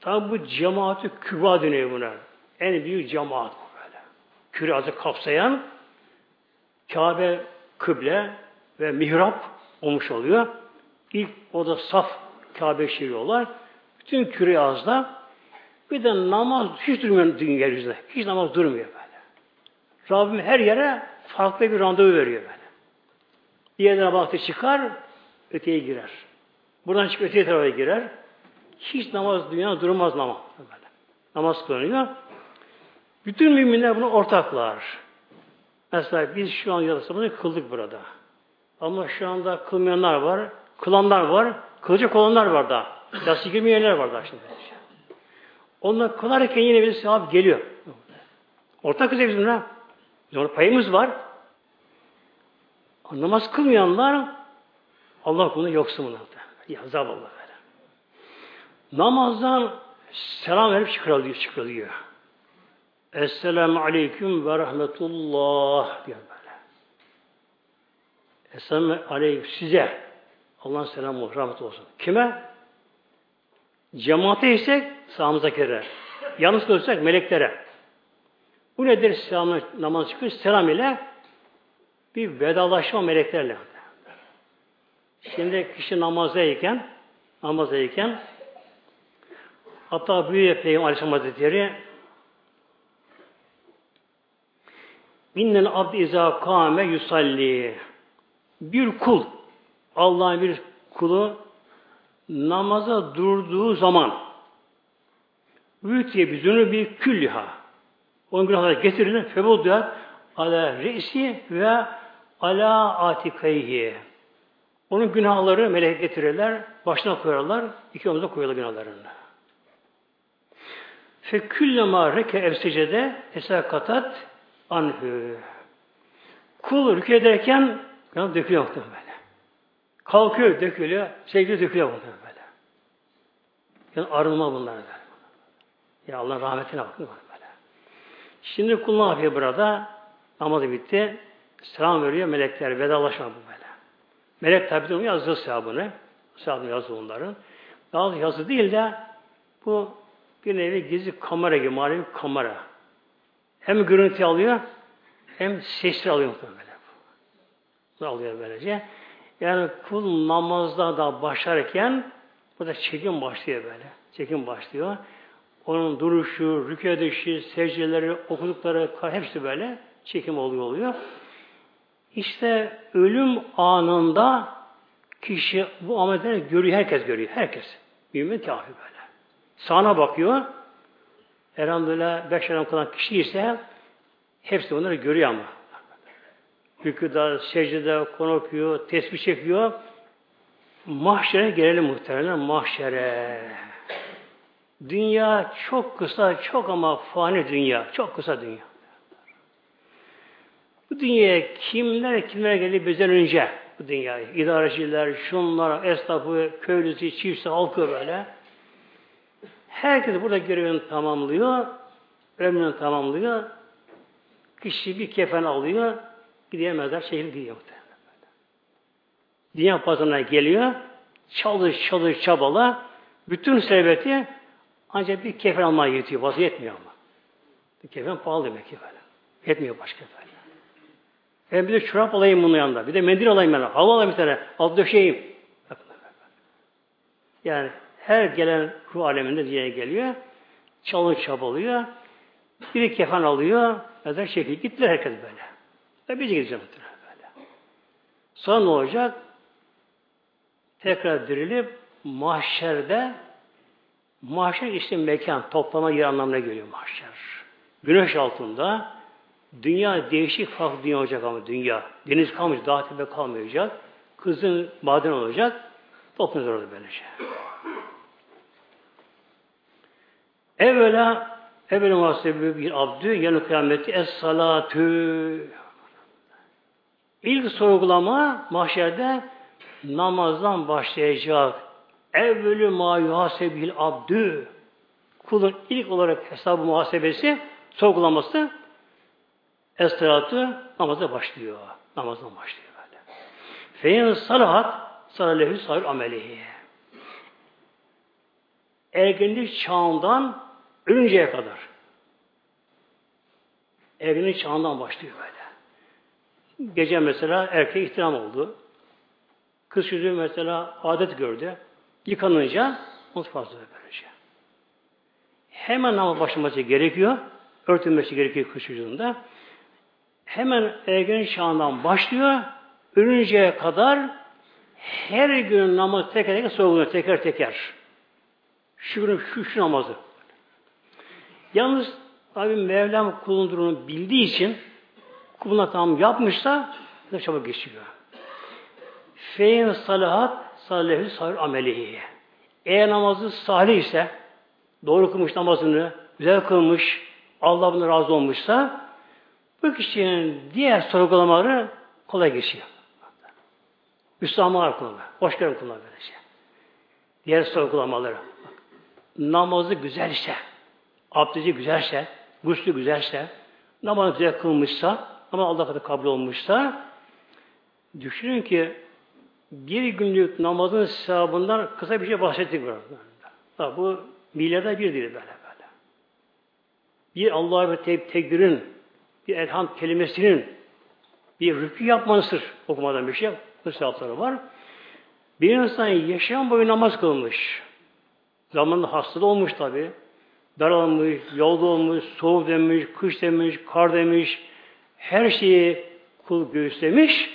Tabi bu cemaati küba dönüyor buna. En büyük cemaat bu böyle. Kürazı kapsayan Kabe kıble ve mihrap olmuş oluyor. İlk o da saf Kabe şiriyorlar. Bütün küre bir de namaz hiç durmuyor dünya yeryüzünde. Hiç namaz durmuyor böyle. Rabbim her yere farklı bir randevu veriyor böyle. Yerden baktı çıkar, öteye girer. Buradan çıkıp öteye tarafa girer. Hiç namaz dünya durmaz namaz. Böyle. Namaz kılınıyor. Bütün müminler bunu ortaklar. Mesela biz şu an yasasını kıldık burada. Ama şu anda kılmayanlar var, kılanlar var, kılacak olanlar var da. Yası girmeyenler var da şimdi. Onlar kılarken yine bir sevap geliyor. Ortak üzere bizimle. Bizim payımız var. Namaz kılmayanlar Allah konuda yoksun bunlar. Ya zavallı böyle. Namazdan selam verip çıkarılıyor, çıkarılıyor. Esselamu aleyküm ve rahmetullah diyor böyle. Esselamu aleyküm size. Allah'ın selamı olsun, rahmet olsun. Kime? Cemaate isek sağımızdakilere. Yalnız kılırsak meleklere. Bu nedir selam namaz çıkıyor? Selam ile bir vedalaşma meleklerle. Şimdi kişi namazdayken namazdayken hatta Büyük Peygamber Aleyhisselam Hazretleri İnnel abd izâ kâme yusalli bir kul Allah'ın bir kulu namaza durduğu zaman Büyütüye bir bir külliha. Onun günahları getirilir. Febuddat ala reisi ve ala atikayhi. Onun günahları melek getirirler. Başına koyarlar. iki omuza koyarlar günahlarını. Fe küllema reke evsecede esakatat anhü. Kul rükü ederken günah dökülüyor muhtemelen böyle. Kalkıyor, dökülüyor. Secde dökülüyor muhtemelen böyle. Yani arınma bunlar böyle. Ya Allah rahmetine bakın böyle. Şimdi kul ne yapıyor burada? Namazı bitti. Selam veriyor melekler. Vedalaşma bu böyle. Melek tabi de yazdı sahabını. Sahabını yazdı onların. Daha yazı değil de bu bir nevi gizli kamera gibi, manevi kamera. Hem görüntü alıyor, hem sesli alıyor böyle. Bu alıyor böylece. Yani kul namazda da başlarken burada çekim başlıyor böyle. Çekim başlıyor. Onun duruşu, rükû edişi, secdeleri, okudukları hepsi böyle çekim oluyor oluyor. İşte ölüm anında kişi bu amelleri görüyor, herkes görüyor, herkes. Mümin kafir böyle. Sağına bakıyor, elhamdülillah beş adam kalan kişi ise hepsi onları görüyor ama. Rüküda, secdede konu okuyor, tesbih çekiyor. Mahşere gelelim muhtemelen, mahşere. Dünya çok kısa, çok ama fani dünya. Çok kısa dünya. Bu dünyaya kimler kimler geldi bizden önce bu dünyayı. İdareciler, şunlar, esnafı, köylüsü, çiftçisi, halkı böyle. Herkes burada görevini tamamlıyor. Ömrünü tamamlıyor. Kişi bir kefen alıyor. Gidiyor mezar şehir gidiyor. Dünya pazarına geliyor. Çalış, çalış, çabala. Bütün serveti ancak bir kefen almaya yetiyor. Bazı yetmiyor ama. Bir kefen pahalı demek ki böyle. Yetmiyor başka böyle. Hem bir de çorap alayım bunun yanında. Bir de mendil alayım ben. Hava alayım bir tane. Alt döşeyim. Yani her gelen ruh aleminde diye geliyor. Çalın çabalıyor. Bir kefen alıyor. Mezar şekil. Gittiler herkes böyle. Ve biz gideceğiz böyle. Sonra ne olacak? Tekrar dirilip mahşerde Mahşer işte mekan, toplama yer anlamına geliyor mahşer. Güneş altında dünya değişik farklı dünya olacak ama dünya. Deniz kalmayacak, dağ tepe kalmayacak. Kızın maden olacak. Toplanır orada böylece. Evvela evvela muhasebe bir abdü yanı kıyameti es salatü İlk sorgulama mahşerde namazdan başlayacak. Evvelü ma yuhasebil abdü kulun ilk olarak hesabı muhasebesi sorgulaması estiratı namaza başlıyor. Namazdan başlıyor böyle. Feyin salahat salalehu sahir amelihi. Ergenlik çağından ölünceye kadar. Ergenlik çağından başlıyor böyle. Gece mesela erkek ihtiram oldu. Kız çocuğu mesela adet gördü. Yıkanınca fazla böylece. Hemen namaz başlaması gerekiyor. Örtülmesi gerekiyor kız çocuğunda. Hemen ergen çağından başlıyor. Ölünceye kadar her gün namaz teker teker sorguluyor. Teker teker. Şu, şu, şu namazı. Yalnız tabi Mevlam kulun durumunu bildiği için kuluna tam yapmışsa ne çabuk geçiyor. Feyin salahat salihü salih amelihi. Eğer namazı salih ise, doğru kılmış namazını, güzel kılmış, Allah bunu razı olmuşsa bu kişinin diğer sorgulamaları kolay geçiyor. Müslümanlar kullanır. Hoş geldin kullanır böyle şey. Diğer sorgulamaları. Namazı güzelse, abdesti güzelse, guslü güzelse, namazı güzel kılmışsa, ama Allah katı kabul olmuşsa, düşünün ki bir günlük namazın sevabından kısa bir şey bahsettik burada. Bu milyarda bir değil böyle böyle. Bir Allah'a bir te tekbirin, bir elhamd kelimesinin, bir rükü yapmanın sır okumadan bir şey, bu sevapları var. Bir insan yaşam boyu namaz kılmış. Zamanında hasta olmuş tabi. Daralmış, yolda olmuş, soğuk demiş, kış demiş, kar demiş. Her şeyi kul göğüslemiş.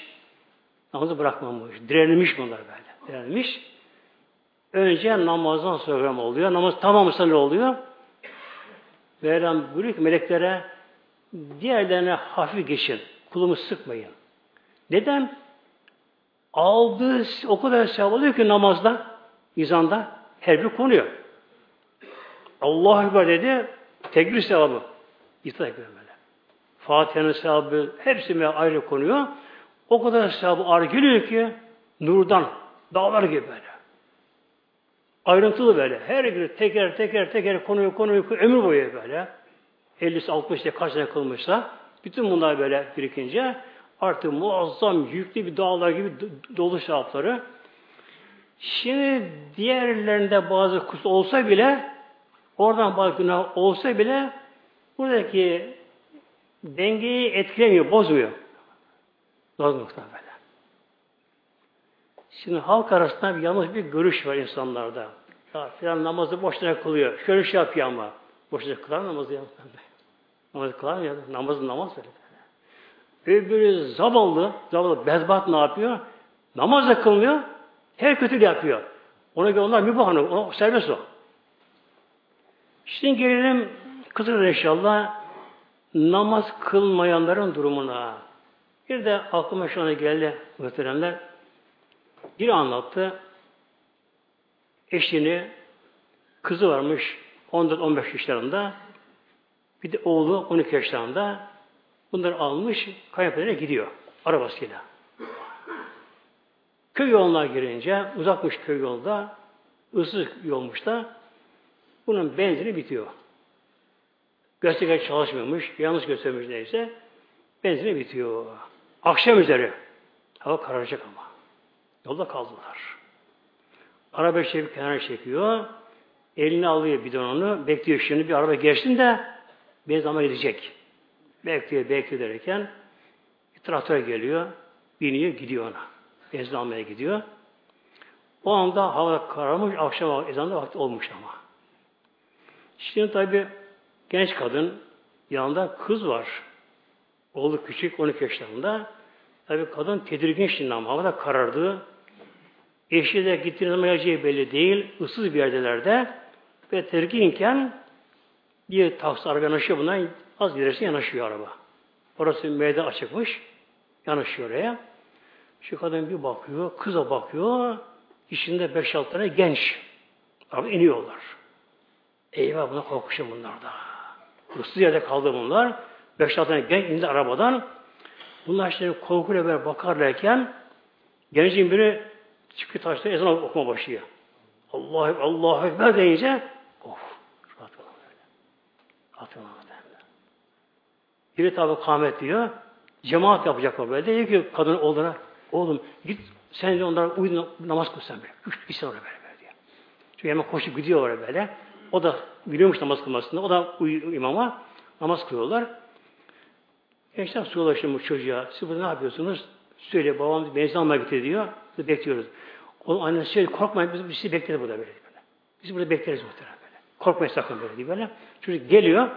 Namazı bırakmamış. Direnmiş bunlar böyle. Direnmiş. Önce namazdan sonra oluyor. Namaz tamamsa ne oluyor? Mevlam buyuruyor ki meleklere diğerlerine hafif geçin. Kulumu sıkmayın. Neden? Aldığı o kadar sevap oluyor ki namazda, izanda her bir konuyor. Allah Ekber dedi, tekbir sevabı. İftar ekber böyle. Fatiha'nın sevabı hepsi ayrı konuyor. O kadar sevabı ağır geliyor ki nurdan, dağlar gibi böyle. Ayrıntılı böyle. Her biri teker teker teker konuyu konuyu ömür boyu böyle. 50 60 kaç sene kılmışsa bütün bunlar böyle birikince artık muazzam yüklü bir dağlar gibi dolu sevapları. Şimdi diğerlerinde bazı kus olsa bile oradan bazı günah olsa bile buradaki dengeyi etkilemiyor, bozmuyor. Bozmuyor böyle. Şimdi halk arasında bir yanlış bir görüş var insanlarda. Ya filan namazı boşuna kılıyor. Şöyle şey yapıyor ama. Boşuna kılar namazı ya. Namazı kılar mı? Namazı namaz böyle. Öbürü zavallı, zavallı bezbat ne yapıyor? Namaz da kılmıyor. Her kötü yapıyor. Ona göre onlar mübah, ona serbest o. Şimdi gelelim kısaca inşallah namaz kılmayanların durumuna. Bir de aklıma şu anda geldi muhteremler. Bir anlattı. Eşini, kızı varmış 14-15 yaşlarında. Bir de oğlu 12 yaşlarında. Bunları almış, kayınpederine gidiyor. Arabasıyla. Köy yoluna girince, uzakmış köy yolda, ıssız yolmuş da, bunun benzini bitiyor. Gösterge çalışmıyormuş, yanlış göstermiş neyse, benzini bitiyor. Akşam üzeri, hava kararacak ama. Yolda kaldılar. Araba çekip kenara çekiyor, elini alıyor bidonunu, bekliyor şimdi bir araba geçsin de benzin ama gidecek. Bekliyor, bekliyor derken bir traktör geliyor, biniyor, gidiyor ona. Benzin almaya gidiyor. O anda hava kararmış, akşam ezanında vakti olmuş ama. Şimdi tabi genç kadın, yanında kız var. Oğlu küçük, 12 yaşlarında. Tabi kadın tedirgin şimdi ama havada karardı. Eşi de gittiği zaman geleceği belli değil. ıssız bir yerdelerde. Ve tedirginken bir taksi araba yanaşıyor bundan. Az ilerisi yanaşıyor araba. Orası meydan açıkmış. Yanaşıyor oraya. Şu kadın bir bakıyor, kıza bakıyor. İçinde beş altı tane genç. Abi iniyorlar. Eyvah buna korkuşum bunlar da. Hırsız yerde kaldı bunlar. Beş altı tane genç indi arabadan. Bunlar işte korkuyla beraber bakarlarken gencin biri çıkıyor taşta ezan okuma başlıyor. Allah Allah Ekber deyince of rahat olamadı. Biri tabi kâhmet diyor. Cemaat yapacaklar böyle. Diyor ki kadın oğluna oğlum git sen de onlara uyu namaz kıl sen böyle. Üç bir sonra böyle, böyle diyor. Çünkü hemen koşup gidiyor oraya böyle. O da biliyormuş namaz kılmasını. O da uyu, imama namaz kılıyorlar. Gençler şimdi bu çocuğa. Siz burada ne yapıyorsunuz? Söyle babam benzin almaya gitti diyor. Biz bekliyoruz. O annesi söyle korkmayın biz, biz sizi bekleriz burada böyle. böyle. Biz burada bekleriz muhtemelen böyle. Korkmayın sakın böyle diye böyle. Çocuk geliyor.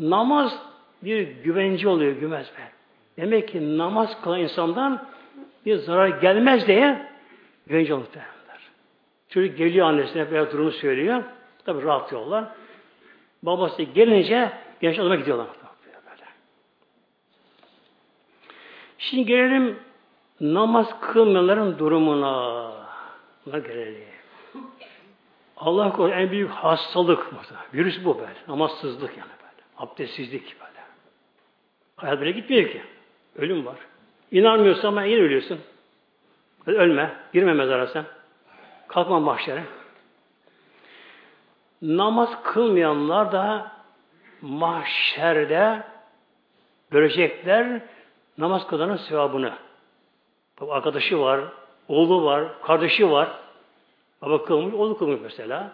Namaz bir güvence oluyor gümez be. Demek ki namaz kılan insandan bir zarar gelmez diye güvence oluyor. Çocuk geliyor annesine böyle durumu söylüyor. Tabi rahat yollar. Babası gelince genç adama gidiyorlar. Şimdi gelelim namaz kılmayanların durumuna. Buna gelelim. Allah korusun en büyük hastalık. Virüs bu böyle. Namazsızlık yani böyle. Abdestsizlik böyle. Hayat böyle gitmiyor ki. Ölüm var. İnanmıyorsan ama yine ölüyorsun. Ölme. Girme mezara sen. Kalkma mahşere. Namaz kılmayanlar da mahşerde görecekler namaz kılanın sevabını. Tabi arkadaşı var, oğlu var, kardeşi var. Baba kılmış, oğlu kılmış mesela.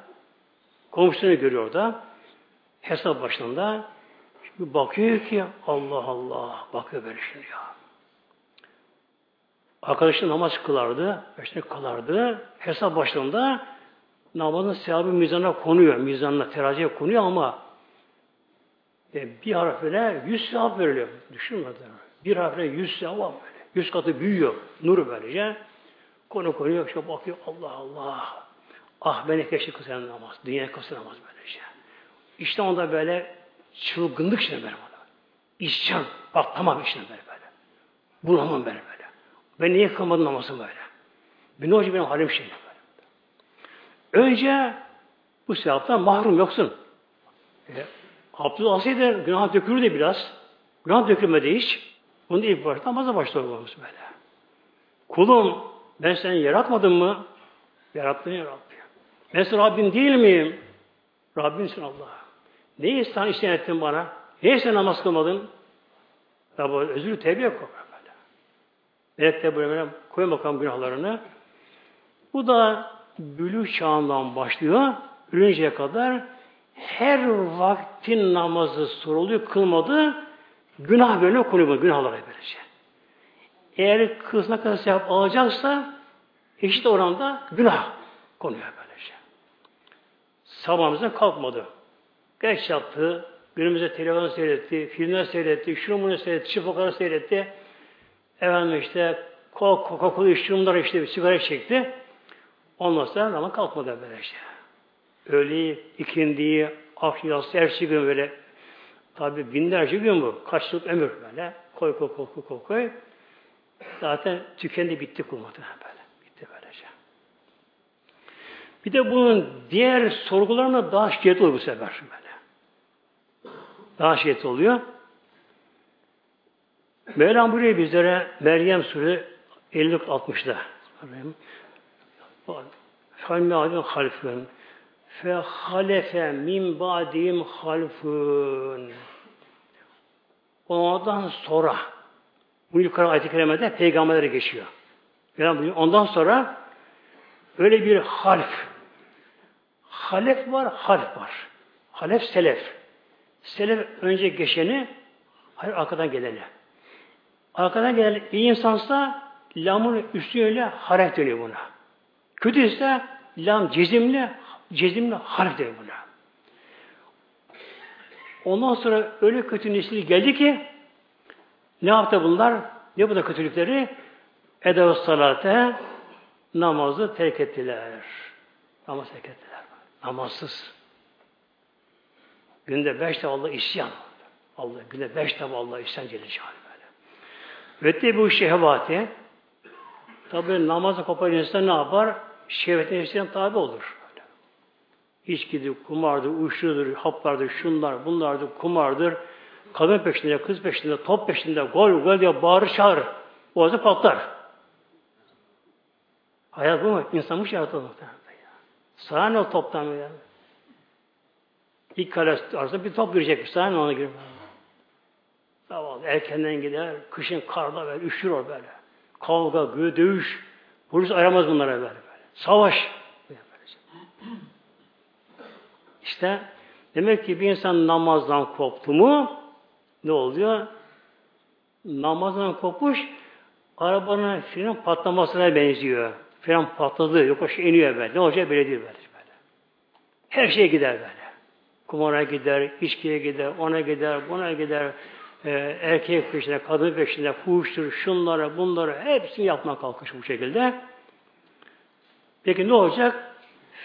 Komşusunu görüyor da hesap başında şimdi bakıyor ki Allah Allah bakıyor böyle şimdi ya. Arkadaşı namaz kılardı, beşini kılardı. Hesap başında namazın sevabı mizana konuyor. Mizanla teraziye konuyor ama e, bir harfine yüz sevap veriliyor. Düşünmeden. Bir harfine yüz sevap böyle. Yüz katı büyüyor. Nur böylece. Konu konuyor. İşte bakıyor Allah Allah. Ah beni keşke kılsın namaz. Dünya kılsın namaz böylece. İşte onda böyle çılgınlık işte böyle. İsyan. Bak tamam işte böyle böyle. Bulamam böyle. Ben niye kılmadım namazım böyle? Ben ne olacak benim halim şey böyle. Önce bu sevaptan mahrum yoksun. E, abdest alsaydı günah dökülürdü biraz. Günah dökülmedi hiç. Bunu ilk başta namaza başlar olmamız böyle. Kulum ben seni yaratmadım mı? Yarattın ya Rabbi. Ben senin Rabbin değil miyim? Rabbinsin Allah. Ne ihsan işten ettin bana? Niye sen namaz kılmadın? Rabbi özür tevbe böyle. Melek böyle koy bakalım günahlarını. Bu da bülü çağından başlıyor. Ölünceye kadar her vaktin namazı soruluyor, kılmadı. Günah bölümüne konuyor günahlara böylece. Eğer kızına kadar sevap alacaksa eşit oranda günah konuyor böylece. Sabahımızdan kalkmadı. Geç yaptı, günümüzde televizyon seyretti, filmler seyretti, şunu bunu seyretti, şifokarı seyretti. Efendim işte Coca-Cola içti, bunları işte bir sigara çekti. Ondan sonra ama kalkmadı böylece. Öğleyi, ikindiyi, akşam yatsı, şey gün böyle Tabi binlerce gün bu. Kaç yıl ömür böyle. Koy koy koy koy koy. Zaten tükendi bitti kulmadı böyle. Bitti böylece. Bir de bunun diğer sorgularına daha şiddet oluyor bu sefer böyle. Daha şiddet oluyor. Mevlam buraya bizlere Meryem Suresi 50-60'da Falmi adın halfın fe halefe min badim halfun ondan sonra bu yukarı ayet-i kerimede peygamberlere geçiyor. Ondan sonra öyle bir half halef var, half var. Halef selef. Selef önce geçeni, hayır arkadan geleni. Arkadan gelen iyi insansa lamın üstüyle haref dönüyor buna. Kötü ise lam cezimli, Cezimle harf der buna. Ondan sonra öyle kötü nesil geldi ki ne yaptı bunlar? Ne bu da kötülükleri? Edav salate namazı terk ettiler. Namaz terk ettiler. Namazsız. Günde beş defa Allah isyan. Allah günde beş defa Allah isyan Celle böyle. Ve de bu şehvati tabi namazı kopan insan ne yapar? Şehvetin hepsine tabi olur. İçkidir, kumardır, uyuşturucudur, haplardır, şunlar, bunlardır, kumardır. Kadın peşinde, kız peşinde, top peşinde, gol gol diye bağırır çağırır. Boğazı patlar. Hayat bu mu? İnsanmış yaratılır muhtemelen. Sana ne o toptan ya? İlk kale arasında bir top girecekmiş. Sana ne ona girmez. Zavallı erkenden gider, kışın karda böyle, üşür o böyle. Kavga, gö, dövüş. Polis aramaz bunlara böyle. böyle. Savaş. İşte demek ki bir insan namazdan koptu mu ne oluyor? Namazdan kopuş arabanın fren patlamasına benziyor. Fren patladı, yokuş iniyor böyle. Ne olacak böyle değil böyle. Her şeye gider böyle. Kumara gider, içkiye gider, ona gider, buna gider, e, erkek peşinde, kadın peşinde, fuhuştur, şunları, bunları hepsini yapmaya kalkış bu şekilde. Peki ne olacak?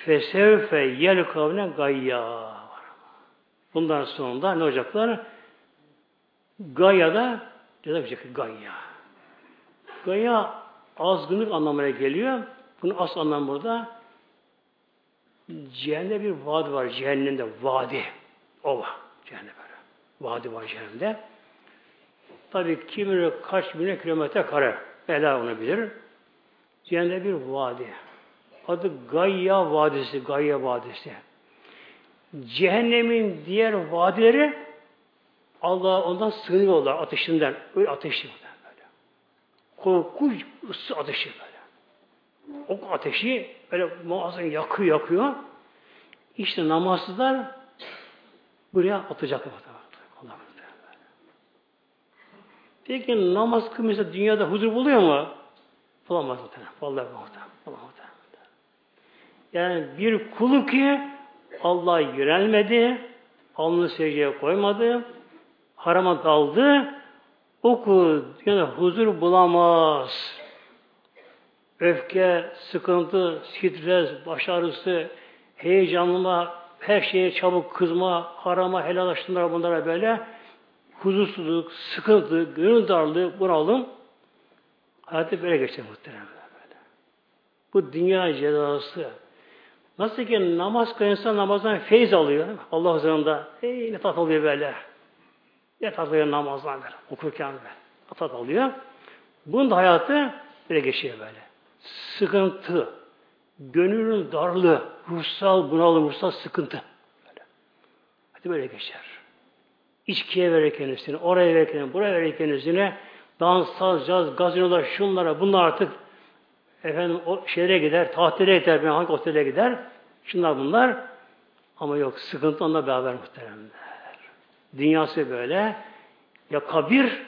Fesevfe yel kavne gayya. Bundan sonunda ne olacaklar? Gaya'da ceza verecek Gaya. Gaya azgınlık anlamına geliyor. Bunun asıl anlamı burada Cehennemde bir vadi var. Cehennemde vadi. Ova. Cehennem böyle. Vadi var cehennemde. Tabi kim bilir kaç bin kilometre kare. Bela onu bilir. Cehennemde bir vadi. Adı Gayya Vadisi. Gayya Vadisi. Cehennemin diğer vadileri Allah ondan sığınıyorlar ateşinden. Öyle ateşli böyle. Korkunç ısı ateşi böyle. O ateşi böyle muazzam yakıyor yakıyor. İşte namazsızlar buraya atacaklar. Allah Peki namaz kılmışsa dünyada huzur buluyor mu? Bulamaz muhtemelen. Vallahi. Bulamaz Yani bir kulu ki Allah yönelmedi, alnını secdeye koymadı, harama daldı, o kul yani huzur bulamaz. Öfke, sıkıntı, stres, baş ağrısı, heyecanlama, her şeye çabuk kızma, harama, helallaştırmalar bunlara böyle huzursuzluk, sıkıntı, gönül darlığı, bunalım hayatı böyle geçer muhtemelen. Böyle. Bu dünya cezası. Nasıl ki namaz kılınsa namazdan feyz alıyor. Allah huzurunda. Ey ne tat alıyor böyle. Ne tat alıyor namazdan böyle. Okurken böyle. Ne tat alıyor. Bunun da hayatı böyle geçiyor böyle. Sıkıntı, gönlün darlığı, ruhsal bunalım, ruhsal sıkıntı. Böyle. Hadi böyle geçer. İçkiye verir kendisini, oraya verir kendisini, buraya verir kendisini. Dans, saz, caz, gazinolar, şunlara, bunlar artık efendim o şehre gider, tahtire gider, ben hangi otele gider. Şunlar bunlar. Ama yok, sıkıntı onunla beraber muhteremler. Dünyası böyle. Ya kabir,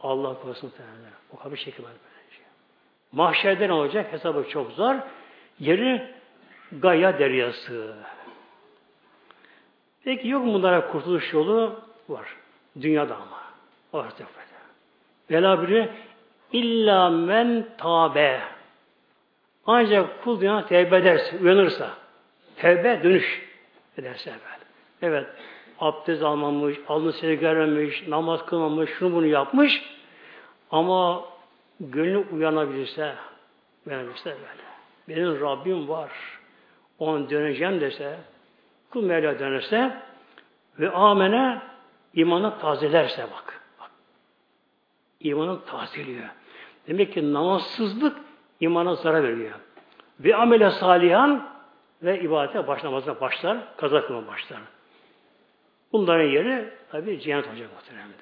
Allah korusun muhteremler. O kabir şekli var böylece. Mahşerde ne olacak? Hesabı çok zor. Yeri Gaya deryası. Peki yok mu bunlara kurtuluş yolu? Var. Dünyada ama. Artık böyle. Vela biri İlla men tabe. Ancak kul dünya tevbe ederse, uyanırsa, tevbe dönüş ederse evvel. Evet, abdest almamış, alnı seni görmemiş, namaz kılmamış, şunu bunu yapmış ama gönlü uyanabilirse, uyanabilirse böyle. Benim Rabbim var. On döneceğim dese, kul Mevla dönerse ve amene imanı tazelerse bak. bak. İmanı tazeliyor. Demek ki namazsızlık imana zarar veriyor. Ve amele salihan ve ibadete başlamazsa başlar, kaza başlar. Bunların yeri tabi cennet olacak muhteremler.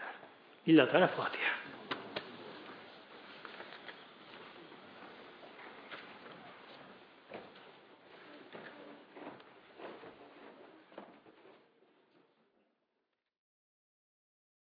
İlla Teala Fatiha.